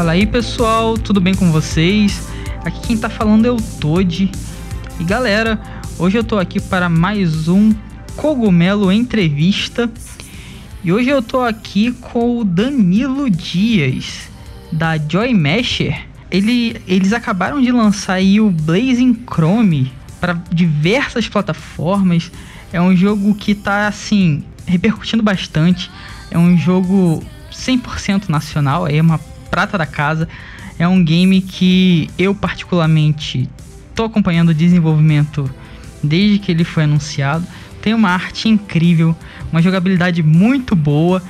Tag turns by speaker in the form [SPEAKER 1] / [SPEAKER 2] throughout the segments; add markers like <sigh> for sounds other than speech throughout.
[SPEAKER 1] Fala aí pessoal, tudo bem com vocês? Aqui quem tá falando é o Toad. E galera, hoje eu tô aqui para mais um Cogumelo Entrevista. E hoje eu tô aqui com o Danilo Dias, da Joy Masher. Ele, eles acabaram de lançar aí o Blazing Chrome para diversas plataformas. É um jogo que tá assim repercutindo bastante. É um jogo 100% nacional, é uma prata da casa. É um game que eu particularmente tô acompanhando o desenvolvimento desde que ele foi anunciado. Tem uma arte incrível, uma jogabilidade muito boa.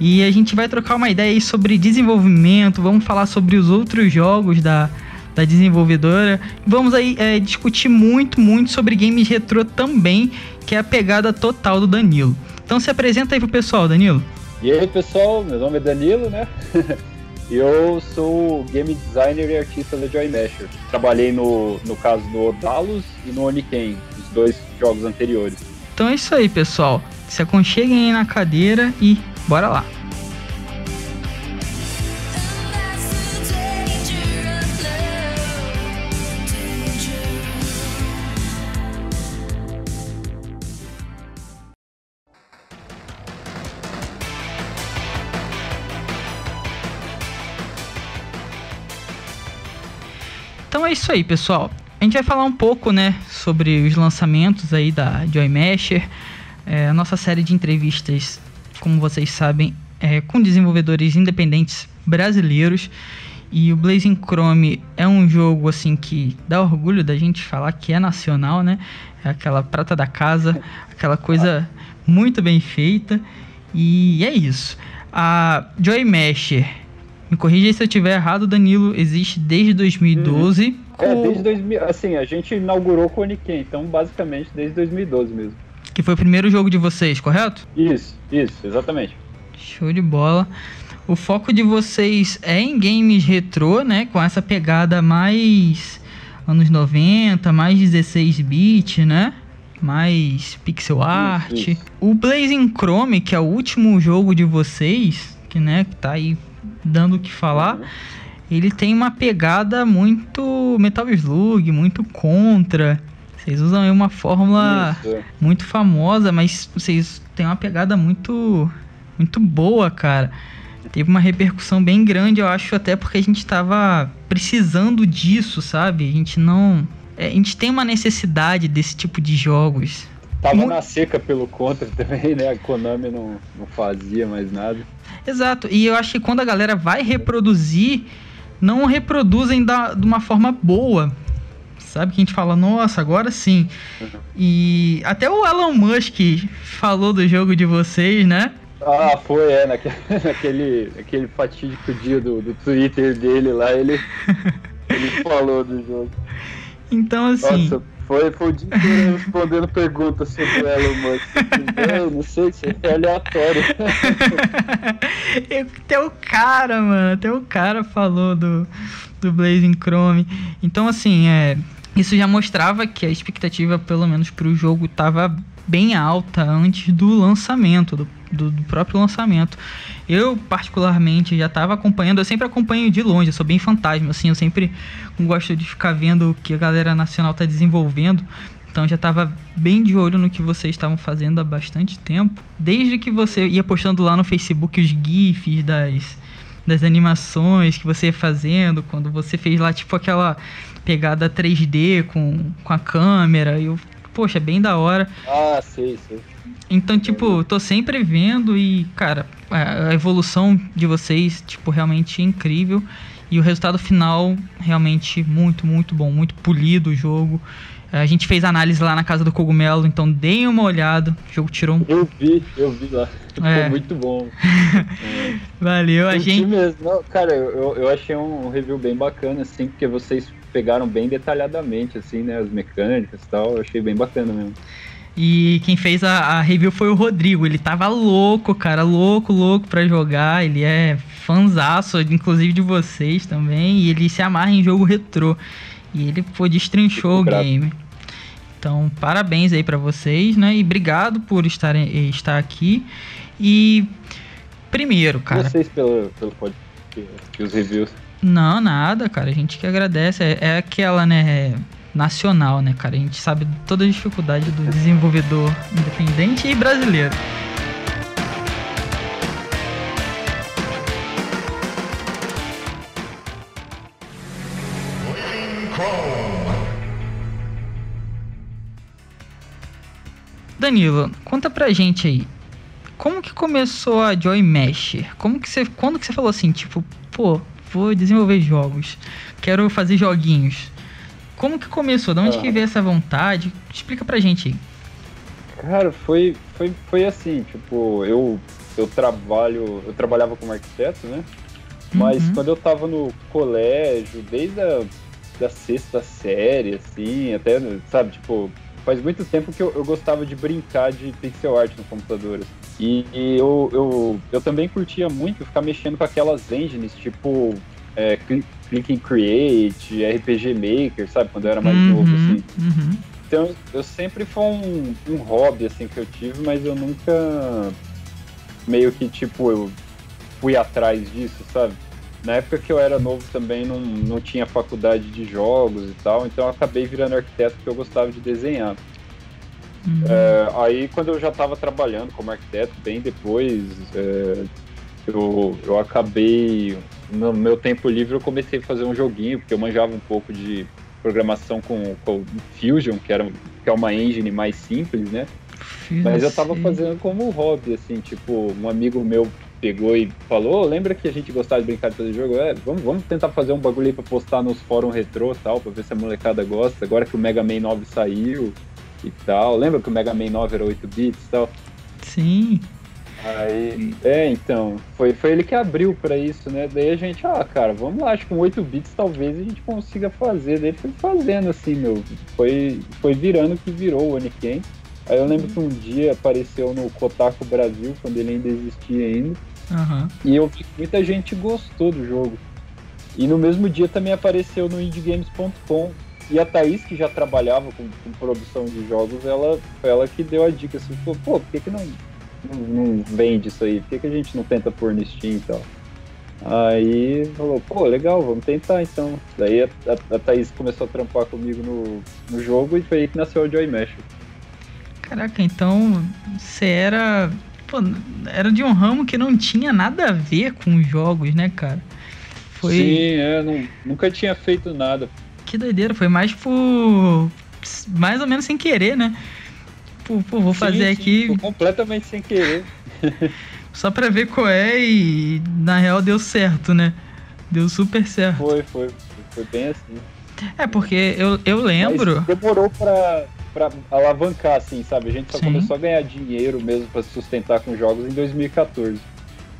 [SPEAKER 1] E a gente vai trocar uma ideia aí sobre desenvolvimento, vamos falar sobre os outros jogos da, da desenvolvedora. Vamos aí é, discutir muito, muito sobre games retrô também, que é a pegada total do Danilo. Então se apresenta aí pro pessoal, Danilo.
[SPEAKER 2] E aí pessoal, meu nome é Danilo, né? <laughs> Eu sou game designer e artista da Joy Masher. Trabalhei no, no caso do Odalus e no Oniken, os dois jogos anteriores.
[SPEAKER 1] Então é isso aí, pessoal. Se aconcheguem aí na cadeira e bora lá. É isso aí, pessoal. A gente vai falar um pouco, né, sobre os lançamentos aí da Joy Masher. É, a nossa série de entrevistas, como vocês sabem, é com desenvolvedores independentes brasileiros. E o Blazing Chrome é um jogo assim que dá orgulho da gente falar que é nacional, né? É aquela prata da casa, aquela coisa muito bem feita. E é isso. A Joy Masher me corrija se eu estiver errado, Danilo, existe desde 2012. Uhum.
[SPEAKER 2] É, desde 2000, assim, a gente inaugurou com o Oniken, então basicamente desde 2012 mesmo.
[SPEAKER 1] Que foi o primeiro jogo de vocês, correto?
[SPEAKER 2] Isso, isso, exatamente.
[SPEAKER 1] Show de bola. O foco de vocês é em games retrô, né? Com essa pegada mais anos 90, mais 16 bit, né? Mais pixel art. Isso, isso. O Blazing Chrome, que é o último jogo de vocês, que né, que tá aí dando o que falar. Ele tem uma pegada muito Metal Slug, muito contra. Vocês usam aí uma fórmula Isso. muito famosa, mas vocês têm uma pegada muito muito boa, cara. Teve uma repercussão bem grande, eu acho, até porque a gente tava precisando disso, sabe? A gente não. É, a gente tem uma necessidade desse tipo de jogos.
[SPEAKER 2] Tava na seca pelo contra <laughs> também, né? A Konami não, não fazia mais nada.
[SPEAKER 1] Exato. E eu acho que quando a galera vai reproduzir, não reproduzem da, de uma forma boa. Sabe? Que a gente fala, nossa, agora sim. Uhum. E até o Elon Musk falou do jogo de vocês, né?
[SPEAKER 2] Ah, foi, é, naquele, <laughs> naquele, naquele fatídico dia do, do Twitter dele lá, ele, <laughs> ele falou do jogo.
[SPEAKER 1] Então, assim.
[SPEAKER 2] Nossa, foi, foi o dia inteiro respondendo perguntas sobre o Elon Musk. Eu não sei, isso é aleatório. <laughs>
[SPEAKER 1] até o cara, mano, até o cara falou do, do Blazing Chrome. Então, assim, é, isso já mostrava que a expectativa, pelo menos pro jogo, estava bem alta antes do lançamento, do, do, do próprio lançamento. Eu, particularmente, já estava acompanhando, eu sempre acompanho de longe, eu sou bem fantasma, assim, eu sempre gosto de ficar vendo o que a galera nacional está desenvolvendo. Então já estava bem de olho no que vocês estavam fazendo há bastante tempo. Desde que você ia postando lá no Facebook os GIFs das, das animações que você ia fazendo, quando você fez lá tipo aquela pegada 3D com, com a câmera, eu poxa, bem da hora.
[SPEAKER 2] Ah, sei, sei.
[SPEAKER 1] Então, tipo, tô sempre vendo e, cara, a evolução de vocês, tipo, realmente incrível. E o resultado final, realmente muito, muito bom, muito polido o jogo. A gente fez análise lá na casa do Cogumelo, então deem uma olhada. O jogo tirou um.
[SPEAKER 2] Eu vi, eu vi lá. <laughs> É. Ficou muito bom.
[SPEAKER 1] é. <laughs> Valeu, a gente.
[SPEAKER 2] Mesmo. Não, cara, eu, eu achei um review bem bacana, assim, porque vocês pegaram bem detalhadamente, assim, né? As mecânicas e tal. Eu achei bem bacana mesmo.
[SPEAKER 1] E quem fez a, a, review foi o Rodrigo. Ele tava louco, cara, louco, louco pra jogar. Ele é fanzaço, inclusive de vocês também. E ele se amarra em jogo retrô. E ele pô, destrinchou o game. Então, parabéns aí para vocês, né? E obrigado por estarem, estar aqui. E primeiro, cara.
[SPEAKER 2] Vocês pelo, pelo podcast, os reviews.
[SPEAKER 1] Não, nada, cara. A gente que agradece. É, é aquela, né? Nacional, né, cara? A gente sabe toda a dificuldade do desenvolvedor independente e brasileiro. Danilo, conta pra gente aí. Como que começou a Joy Mesh? Como que você, quando que você falou assim, tipo, pô, vou desenvolver jogos, quero fazer joguinhos. Como que começou? De onde ah. que veio essa vontade? Explica pra gente aí.
[SPEAKER 2] Cara, foi, foi, foi assim, tipo, eu, eu trabalho, eu trabalhava como arquiteto, né? Mas uhum. quando eu tava no colégio, desde a da sexta série, assim, até, sabe, tipo, faz muito tempo que eu, eu gostava de brincar de pixel art no computador. E, e eu, eu, eu também curtia muito ficar mexendo com aquelas engines, tipo é, Click and Create, RPG Maker, sabe? Quando eu era mais uhum, novo, assim. Uhum. Então eu sempre foi um, um hobby assim que eu tive, mas eu nunca meio que tipo eu fui atrás disso, sabe? Na época que eu era novo também não, não tinha faculdade de jogos e tal, então eu acabei virando arquiteto porque eu gostava de desenhar. Uhum. É, aí quando eu já estava trabalhando como arquiteto, bem depois, é, eu, eu acabei, no meu tempo livre eu comecei a fazer um joguinho, porque eu manjava um pouco de programação com, com Fusion, que, era, que é uma engine mais simples, né? Mas eu estava fazendo como hobby, assim, tipo, um amigo meu pegou e falou, oh, lembra que a gente gostava de brincar de fazer jogo? É, vamos, vamos tentar fazer um bagulho aí pra postar nos fóruns retrô e tal, pra ver se a molecada gosta, agora que o Mega Man 9 saiu e tal. Lembra que o Mega Man 9 era 8 bits e tal?
[SPEAKER 1] Sim.
[SPEAKER 2] Aí, é, então, foi, foi ele que abriu para isso, né? Daí a gente, ah, cara, vamos lá, acho que com 8 bits talvez a gente consiga fazer. Daí foi fazendo assim, meu, foi, foi virando que virou o Oniken. Aí eu lembro que um dia apareceu no Kotaku Brasil, quando ele ainda existia ainda. Uhum. E eu vi que muita gente gostou do jogo. E no mesmo dia também apareceu no indiegames.com. E a Thaís, que já trabalhava com, com, produção de jogos, ela foi ela que deu a dica assim, falou, pô, por que, que não, não, não, vende isso aí? Por que, que a gente não tenta pôr no Steam e tal? Aí falou, pô, legal, vamos tentar então. Daí a, a, a Thaís começou a trampar comigo no, no jogo e foi aí que nasceu o Joy Mesh.
[SPEAKER 1] Caraca, então você era. Pô, era de um ramo que não tinha nada a ver com jogos, né, cara?
[SPEAKER 2] Foi... Sim, é, não, nunca tinha feito nada.
[SPEAKER 1] Que doideira, foi mais por. Mais ou menos sem querer, né? Pô, pô vou fazer sim, aqui.
[SPEAKER 2] Sim, completamente sem querer. <laughs>
[SPEAKER 1] Só pra ver qual é e na real deu certo, né? Deu super certo.
[SPEAKER 2] Foi, foi. Foi bem assim.
[SPEAKER 1] É, porque eu, eu lembro.
[SPEAKER 2] Mas demorou pra, para alavancar, assim, sabe? A gente só Sim. começou a ganhar dinheiro mesmo para se sustentar com jogos em 2014.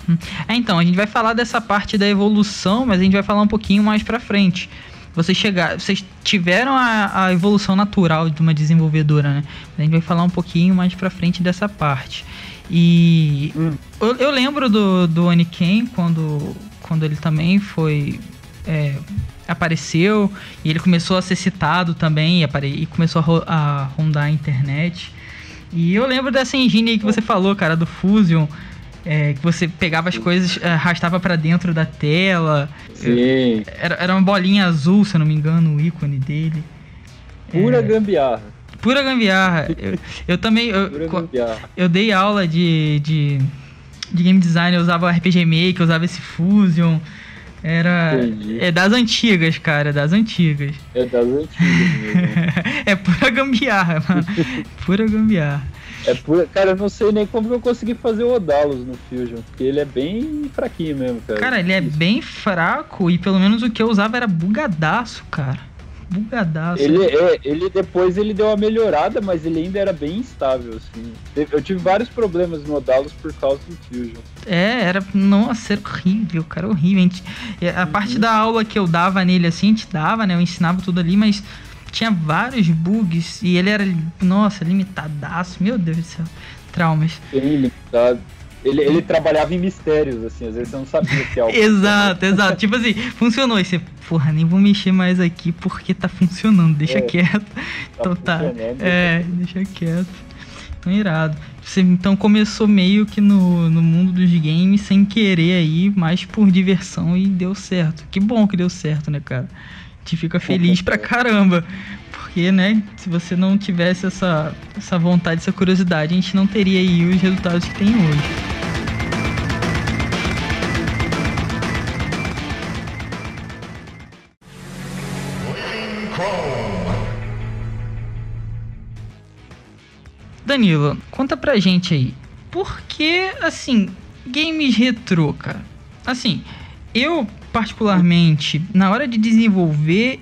[SPEAKER 1] Hum. É, então, a gente vai falar dessa parte da evolução, mas a gente vai falar um pouquinho mais para frente. Vocês chegaram, vocês tiveram a, a, evolução natural de uma desenvolvedora, né? A gente vai falar um pouquinho mais para frente dessa parte. E hum. eu, eu, lembro do, do Aniken quando, quando ele também foi é, apareceu e ele começou a ser citado também e, começou a, a rondar a internet. E eu lembro dessa engine aí que você falou, cara, do Fusion. É, que você pegava as coisas, é, arrastava para dentro da tela.
[SPEAKER 2] Sim.
[SPEAKER 1] Era, era uma bolinha azul, se eu não me engano, o ícone dele.
[SPEAKER 2] Pura é, gambiarra.
[SPEAKER 1] Pura gambiarra. eu, eu também. Eu, eu dei aula de, de, de game design, eu usava RPG Maker, eu usava esse Fusion. Era. Entendi. É das antigas, cara, das antigas.
[SPEAKER 2] É das antigas mesmo. <laughs>
[SPEAKER 1] é pura gambiarra, mano. <laughs> pura gambiarra.
[SPEAKER 2] É pura. Cara, eu não sei nem como eu consegui fazer o Odalos no Fusion, porque ele é bem fraquinho mesmo, cara.
[SPEAKER 1] Cara, ele é bem fraco e pelo menos o que eu usava era bugadaço, cara bugadaço.
[SPEAKER 2] Ele, é, ele depois ele deu uma melhorada, mas ele ainda era bem instável, assim. Eu tive vários problemas no Odalos por causa do Fusion.
[SPEAKER 1] É, era. Nossa, era horrível, cara, horrível. A, gente, a uhum. parte da aula que eu dava nele, assim, a gente dava, né? Eu ensinava tudo ali, mas tinha vários bugs e ele era, nossa, limitadaço. Meu Deus do céu. Traumas.
[SPEAKER 2] Bem limitado. Ele, ele trabalhava em mistérios, assim, às vezes você não sabia que algo. <laughs>
[SPEAKER 1] exato, exato. Tipo assim, funcionou. E você, porra, nem vou mexer mais aqui porque tá funcionando, deixa é, quieto. Tá <laughs> então tá. É, deixa quieto. Tão irado. Você então começou meio que no, no mundo dos games sem querer aí, mais por diversão e deu certo. Que bom que deu certo, né, cara? A gente fica feliz pra caramba. Porque, né, se você não tivesse essa, essa vontade, essa curiosidade, a gente não teria aí os resultados que tem hoje. Danilo, conta pra gente aí. Por que, assim, games retrô, cara? Assim, eu, particularmente, na hora de desenvolver,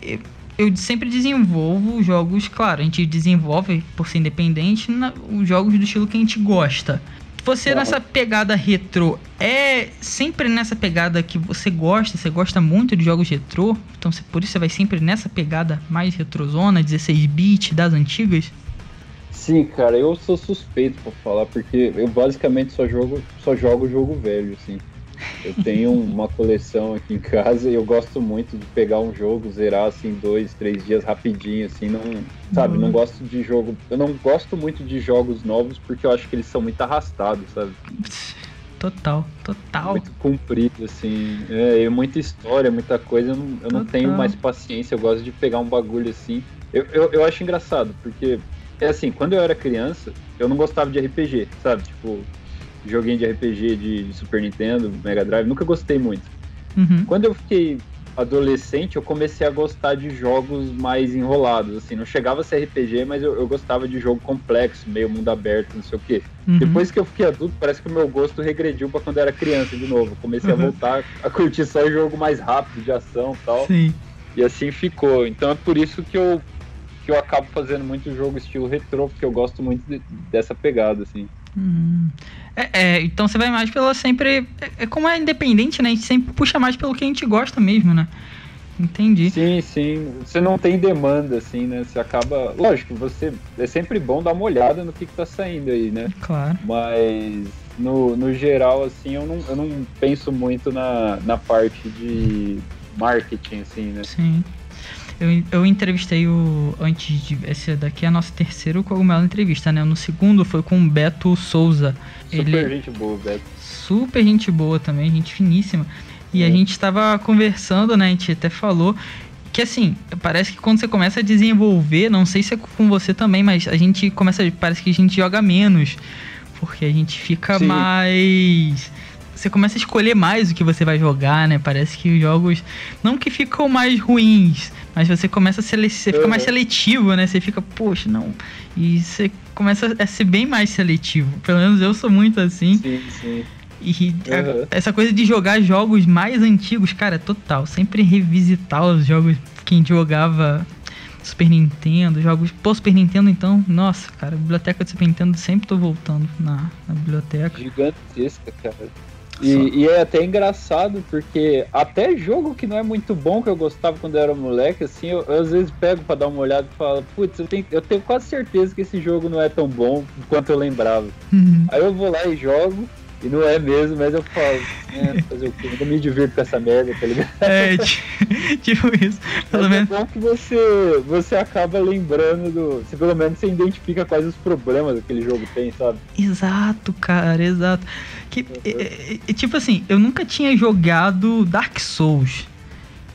[SPEAKER 1] eu sempre desenvolvo jogos, claro, a gente desenvolve por ser independente na, os jogos do estilo que a gente gosta. Você nessa pegada retrô, é sempre nessa pegada que você gosta, você gosta muito de jogos retrô, então por isso você vai sempre nessa pegada mais retrozona, 16 bit das antigas?
[SPEAKER 2] Sim, cara, eu sou suspeito pra falar, porque eu basicamente só jogo, só jogo jogo velho, assim. Eu tenho uma coleção aqui em casa e eu gosto muito de pegar um jogo, zerar assim dois, três dias rapidinho, assim, não, sabe, uhum. não gosto de jogo, eu não gosto muito de jogos novos porque eu acho que eles são muito arrastados, sabe?
[SPEAKER 1] Total, total.
[SPEAKER 2] Muito comprido, assim, é, é muita história, muita coisa, eu não, eu não tenho mais paciência, eu gosto de pegar um bagulho assim. Eu, eu, eu acho engraçado, porque é assim, quando eu era criança, eu não gostava de RPG, sabe? Tipo, joguinho de RPG de, Super Nintendo, Mega Drive, nunca gostei muito. Uhum. Quando eu fiquei adolescente, eu comecei a gostar de jogos mais enrolados, assim, não chegava a ser RPG, mas eu, eu gostava de jogo complexo, meio mundo aberto, não sei o quê. Uhum. Depois que eu fiquei adulto, parece que o meu gosto regrediu para quando eu era criança de novo. comecei uhum. a voltar a curtir só jogo mais rápido, de ação e tal. Sim. E assim ficou. Então é por isso que eu que eu acabo fazendo muito jogo estilo retrô, porque eu gosto muito de, dessa pegada, assim.
[SPEAKER 1] Hum. É, é, então você vai mais pela sempre. É, é, como é independente, né? A gente sempre puxa mais pelo que a gente gosta mesmo, né? Entendi.
[SPEAKER 2] Sim, sim. Você não tem demanda, assim, né? Você acaba. Lógico, você. É sempre bom dar uma olhada no que, que tá saindo aí, né?
[SPEAKER 1] Claro.
[SPEAKER 2] Mas no, no geral, assim, eu não, eu não penso muito na, na parte de marketing, assim, né?
[SPEAKER 1] Sim. Eu, eu entrevistei o. Antes de. Esse daqui é a nossa terceira cogumelo entrevista, né? No segundo foi com o Beto Souza.
[SPEAKER 2] Super Ele, gente boa, Beto.
[SPEAKER 1] Super gente boa também, gente finíssima. E é. a gente estava conversando, né? A gente até falou que assim, parece que quando você começa a desenvolver, não sei se é com você também, mas a gente começa, parece que a gente joga menos, porque a gente fica Sim. mais você começa a escolher mais o que você vai jogar, né? Parece que os jogos não que ficam mais ruins, mas você começa a sele... você fica mais seletivo, né? Você fica, poxa, não. E você começa a ser bem mais seletivo. Pelo menos eu sou muito assim.
[SPEAKER 2] Sim, sim.
[SPEAKER 1] E uhum. essa coisa de jogar jogos mais antigos, cara, é total. Sempre revisitar os jogos que a gente jogava Super Nintendo, jogos pô Super Nintendo, então, nossa, cara, biblioteca de Super Nintendo sempre tô voltando na, na biblioteca.
[SPEAKER 2] Gigantesca, cara. E, e, é até engraçado porque até jogo que não é muito bom que eu gostava quando eu era moleque, assim, eu, eu às vezes pego para dar uma olhada e falo, putz, eu tenho, eu tenho quase certeza que esse jogo não é tão bom quanto eu lembrava. Uhum. Aí eu vou lá e jogo, e não é mesmo, mas eu falo, é, fazer o quê? Eu me divirto com essa merda, tá ligado? <laughs>
[SPEAKER 1] É, <laughs> tipo isso.
[SPEAKER 2] Pelo mas é menos. É bom que você, você acaba lembrando do. Você pelo menos você identifica quais os problemas que aquele jogo tem, sabe?
[SPEAKER 1] Exato, cara, exato. Que, é, é, tipo assim, eu nunca tinha jogado Dark Souls.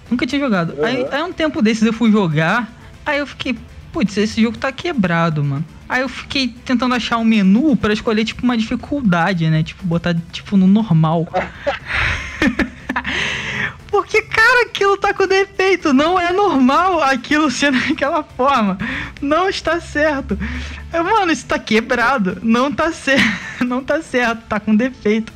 [SPEAKER 1] Nunca tinha jogado. Uhum. Aí, aí um tempo desses eu fui jogar, aí eu fiquei, putz, esse jogo tá quebrado, mano. Aí eu fiquei tentando achar um menu para escolher, tipo, uma dificuldade, né? Tipo, botar, tipo, no normal. <laughs> Porque, cara, aquilo tá com defeito. Não é normal aquilo sendo daquela forma. Não está certo. Mano, isso tá quebrado. Não tá certo. <laughs> Não tá certo. Tá com defeito.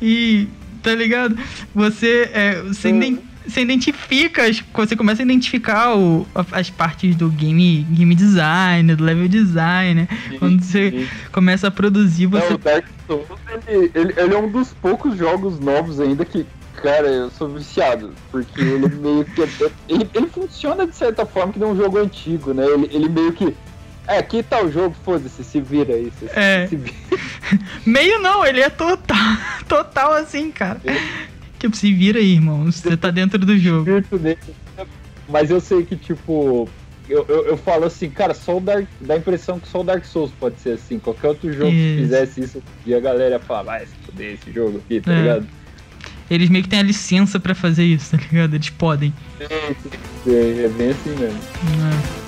[SPEAKER 1] E, tá ligado? Você, é, você nem você identifica, você começa a identificar o, as partes do game, game design, do level design, né? Sim, Quando você sim. começa a produzir, você. Não, o
[SPEAKER 2] Dark Souls, ele, ele, ele, é um dos poucos jogos novos ainda que, cara, eu sou viciado. Porque ele <laughs> meio que. Ele, ele funciona de certa forma que não é um jogo antigo, né? Ele, ele meio que. É, aqui tá o jogo, foda-se, se vira aí. Se,
[SPEAKER 1] é. Se vira. <laughs> Meio não, ele é total, <laughs> total assim, cara. É. Tipo, se vira aí, irmão. Você tá dentro do jogo.
[SPEAKER 2] Mas eu sei que, tipo, eu, eu, eu, falo assim, cara, só o Dark. Dá a impressão que só o Dark Souls pode ser assim. Qualquer outro jogo isso. que fizesse isso, e a galera ia falar, vai se fuder esse jogo aqui, tá é. ligado?
[SPEAKER 1] Eles meio que têm a licença pra fazer isso, tá ligado? Eles podem.
[SPEAKER 2] É, é, é bem assim mesmo. É.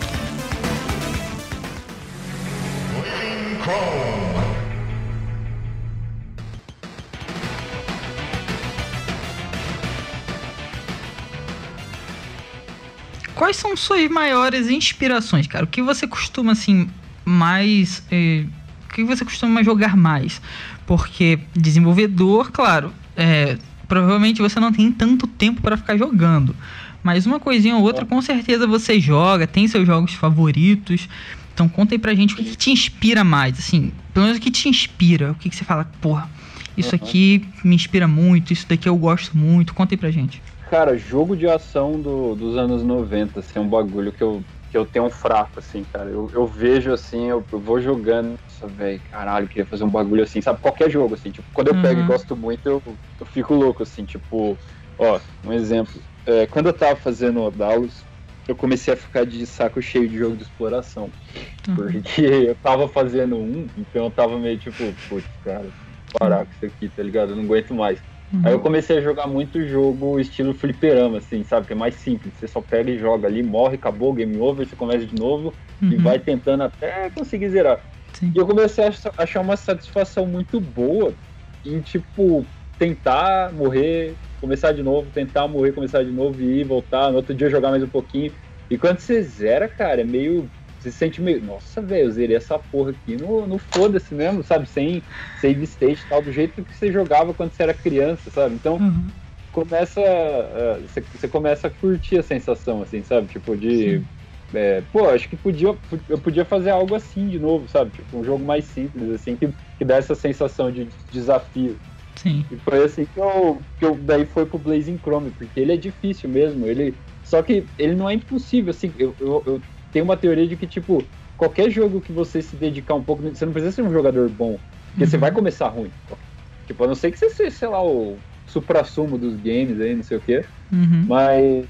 [SPEAKER 1] Quais são suas maiores inspirações, cara? O que você costuma, assim, mais. Eh, o que você costuma jogar mais? Porque desenvolvedor, claro, é, provavelmente você não tem tanto tempo para ficar jogando. Mas uma coisinha ou outra, com certeza você joga, tem seus jogos favoritos. Então conta aí pra gente o que, que te inspira mais, assim, pelo menos o que te inspira, o que, que você fala, porra, isso aqui me inspira muito, isso daqui eu gosto muito, conta aí pra gente.
[SPEAKER 2] Cara, jogo de ação do, dos anos 90, assim, é um bagulho que eu, que eu tenho um fraco, assim, cara. Eu, eu vejo, assim, eu, eu vou jogando, nossa, velho, caralho, queria fazer um bagulho assim, sabe? Qualquer jogo, assim, tipo, quando eu uhum. pego e gosto muito, eu, eu fico louco, assim, tipo, ó, um exemplo. É, quando eu tava fazendo o Dallas, eu comecei a ficar de saco cheio de jogo de exploração. Uhum. Porque <laughs> eu tava fazendo um, então eu tava meio tipo, putz, cara, parar com isso aqui, tá ligado? Eu não aguento mais. Uhum. Aí eu comecei a jogar muito jogo estilo fliperama, assim, sabe? Que é mais simples. Você só pega e joga ali, morre, acabou, game over, você começa de novo uhum. e vai tentando até conseguir zerar. Sim. E eu comecei a achar uma satisfação muito boa em, tipo, tentar morrer, começar de novo, tentar morrer, começar de novo e ir, voltar, no outro dia jogar mais um pouquinho. E quando você zera, cara, é meio você se sente meio, nossa, velho, eu zerei essa porra aqui no, no foda-se mesmo, sabe? Sem save state e tal, do jeito que você jogava quando você era criança, sabe? Então, uhum. começa. Uh, você, você, começa a curtir a sensação, assim, sabe? Tipo, de. É, pô, acho que podia, eu podia fazer algo assim de novo, sabe? Tipo, um jogo mais simples, assim, que, que dá essa sensação de desafio.
[SPEAKER 1] Sim.
[SPEAKER 2] E foi assim que eu, que eu daí foi pro Blazing Chrome, porque ele é difícil mesmo, ele. Só que ele não é impossível, assim, eu, eu, eu tem uma teoria de que, tipo, qualquer jogo que você se dedicar um pouco, você não precisa ser um jogador bom, porque uhum. você vai começar ruim. Tipo, a não ser que você seja, sei lá, o supra-sumo dos games aí, não sei o quê.
[SPEAKER 1] Uhum.
[SPEAKER 2] Mas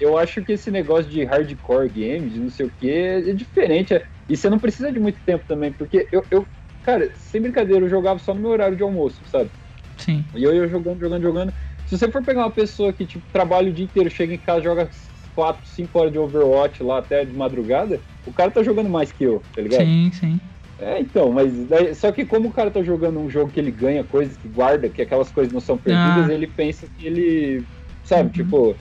[SPEAKER 2] eu acho que esse negócio de hardcore games, não sei o que, é diferente. E você não precisa de muito tempo também, porque eu, eu, cara, sem brincadeira, eu jogava só no meu horário de almoço, sabe?
[SPEAKER 1] Sim.
[SPEAKER 2] E eu ia jogando, jogando, jogando. Se você for pegar uma pessoa que, tipo, trabalha o dia inteiro, chega em casa, joga 4, 5 horas de Overwatch lá até de madrugada, o cara tá jogando mais que eu, tá ligado?
[SPEAKER 1] Sim, sim.
[SPEAKER 2] É, então, mas daí, só que como o cara tá jogando um jogo que ele ganha coisas, que guarda, que aquelas coisas não são perdidas, ah. ele pensa que ele, sabe, uhum. tipo,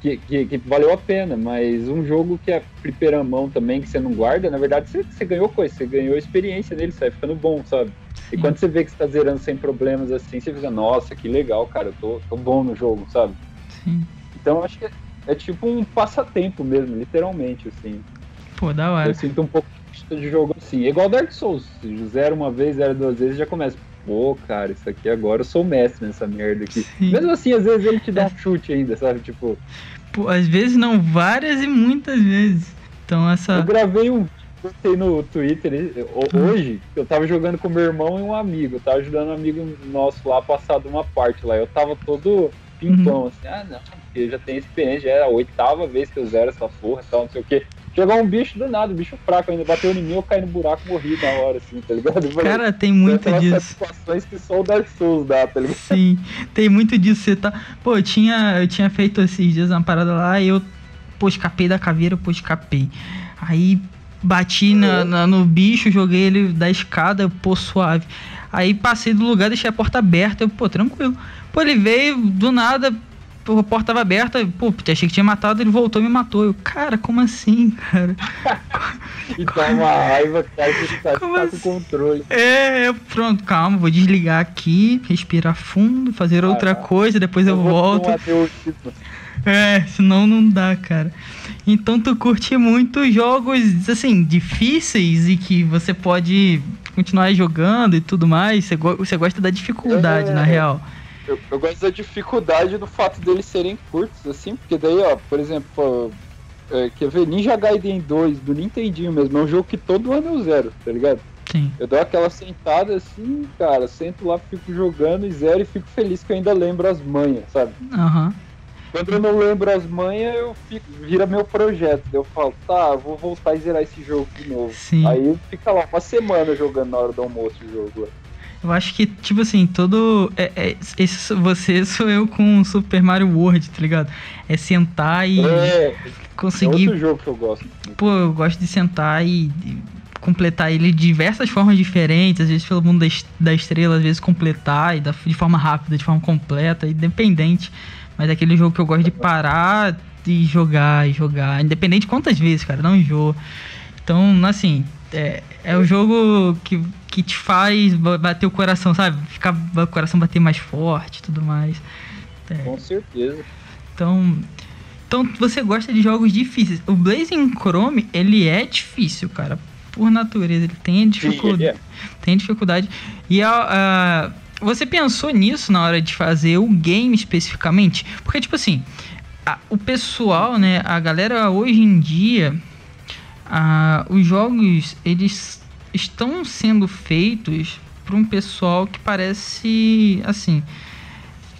[SPEAKER 2] que, que, que, valeu a pena, mas um jogo que é fliperamão também, que você não guarda, na verdade você, você ganhou coisa, você ganhou experiência nele, vai ficando bom, sabe? E quando você vê que você tá zerando sem problemas assim, você fica, nossa, que legal, cara, eu tô, tô bom no jogo, sabe?
[SPEAKER 1] Sim.
[SPEAKER 2] Então acho que é tipo um passatempo mesmo, literalmente, assim.
[SPEAKER 1] Pô, da hora.
[SPEAKER 2] Eu sinto um pouco de jogo assim. É igual Dark Souls. Zero uma vez, zero duas vezes, já começa. Pô, cara, isso aqui agora eu sou mestre nessa merda aqui. Sim. Mesmo assim, às vezes ele te dá um chute ainda, sabe? Tipo.
[SPEAKER 1] Pô, às vezes não, várias e muitas vezes. Então essa.
[SPEAKER 2] Eu gravei um vídeo no Twitter hum. hoje, eu tava jogando com meu irmão e um amigo. Eu tava ajudando um amigo nosso lá a passar de uma parte lá. Eu tava todo pimpão, uhum. assim, ah não, porque já tem experiência, já é a oitava vez que eu zero essa porra e tal, não sei o que. Chegou um bicho do nada, um bicho fraco ainda, bateu em mim, eu caí no buraco morri na hora, assim, tá ligado?
[SPEAKER 1] Cara, tem muito disso.
[SPEAKER 2] situações que só o Dark Souls dá, tá ligado?
[SPEAKER 1] Sim, tem muito disso. Você tá. Pô, eu tinha, eu tinha feito esses dias uma parada lá e eu, pô, escapei da caveira, pô, escapei. Aí bati na, é. na, no bicho, joguei ele da escada, pô, suave. Aí passei do lugar, deixei a porta aberta, eu, pô, tranquilo. Pô, ele veio do nada, a porta tava aberta, pô, achei que tinha matado, ele voltou e me matou. Eu, cara, como assim, cara? <laughs>
[SPEAKER 2] e tá uma raiva, cara, que tá, como tá assim? com controle.
[SPEAKER 1] É, pronto, calma, vou desligar aqui, respirar fundo, fazer ah, outra coisa, depois eu, eu volto. É, senão não dá, cara. Então tu curte muito jogos, assim, difíceis e que você pode continuar jogando e tudo mais. Você, go você gosta da dificuldade, é, na real.
[SPEAKER 2] Eu, eu, gosto da dificuldade do fato deles serem curtos, assim, porque daí, ó, por exemplo, é, quer ver, Ninja Gaiden 2 do Nintendinho mesmo, é um jogo que todo ano eu zero, tá ligado?
[SPEAKER 1] Sim.
[SPEAKER 2] Eu dou aquela sentada assim, cara, sento lá, fico jogando e zero e fico feliz que eu ainda lembro as manhas, sabe?
[SPEAKER 1] Aham. Uhum.
[SPEAKER 2] quando eu não lembro as manhas, eu fico, vira meu projeto. Eu falo, tá, vou voltar e zerar esse jogo de novo.
[SPEAKER 1] Sim.
[SPEAKER 2] Aí fica lá uma semana jogando na hora do almoço o jogo.
[SPEAKER 1] Eu acho que, tipo assim, todo. É, é, esse, você <laughs> sou eu com Super Mario World, tá ligado? É sentar e
[SPEAKER 2] É,
[SPEAKER 1] conseguir.
[SPEAKER 2] é outro jogo que eu gosto.
[SPEAKER 1] Pô, eu gosto de sentar e completar ele de diversas formas diferentes, às vezes pelo mundo da estrela, às vezes completar e da- de forma rápida, de forma completa, independente. Mas é aquele jogo que eu gosto de parar e jogar e jogar, independente de quantas vezes, cara, não enjoo. Então, assim, é, é o jogo que, que te faz ba- bater o coração, sabe? Ficar o coração bater mais forte e tudo mais.
[SPEAKER 2] Com certeza.
[SPEAKER 1] Então, então você gosta de jogos difíceis. O Blazing Chrome, ele é difícil, cara. Por natureza, ele tem dificuldade.
[SPEAKER 2] é.
[SPEAKER 1] Tem dificuldade. E a, a- você pensou nisso na hora de fazer o game especificamente? Porque, tipo assim, a- o pessoal, né, a galera hoje em dia, a- os jogos, eles estão sendo feitos para um pessoal que parece, assim,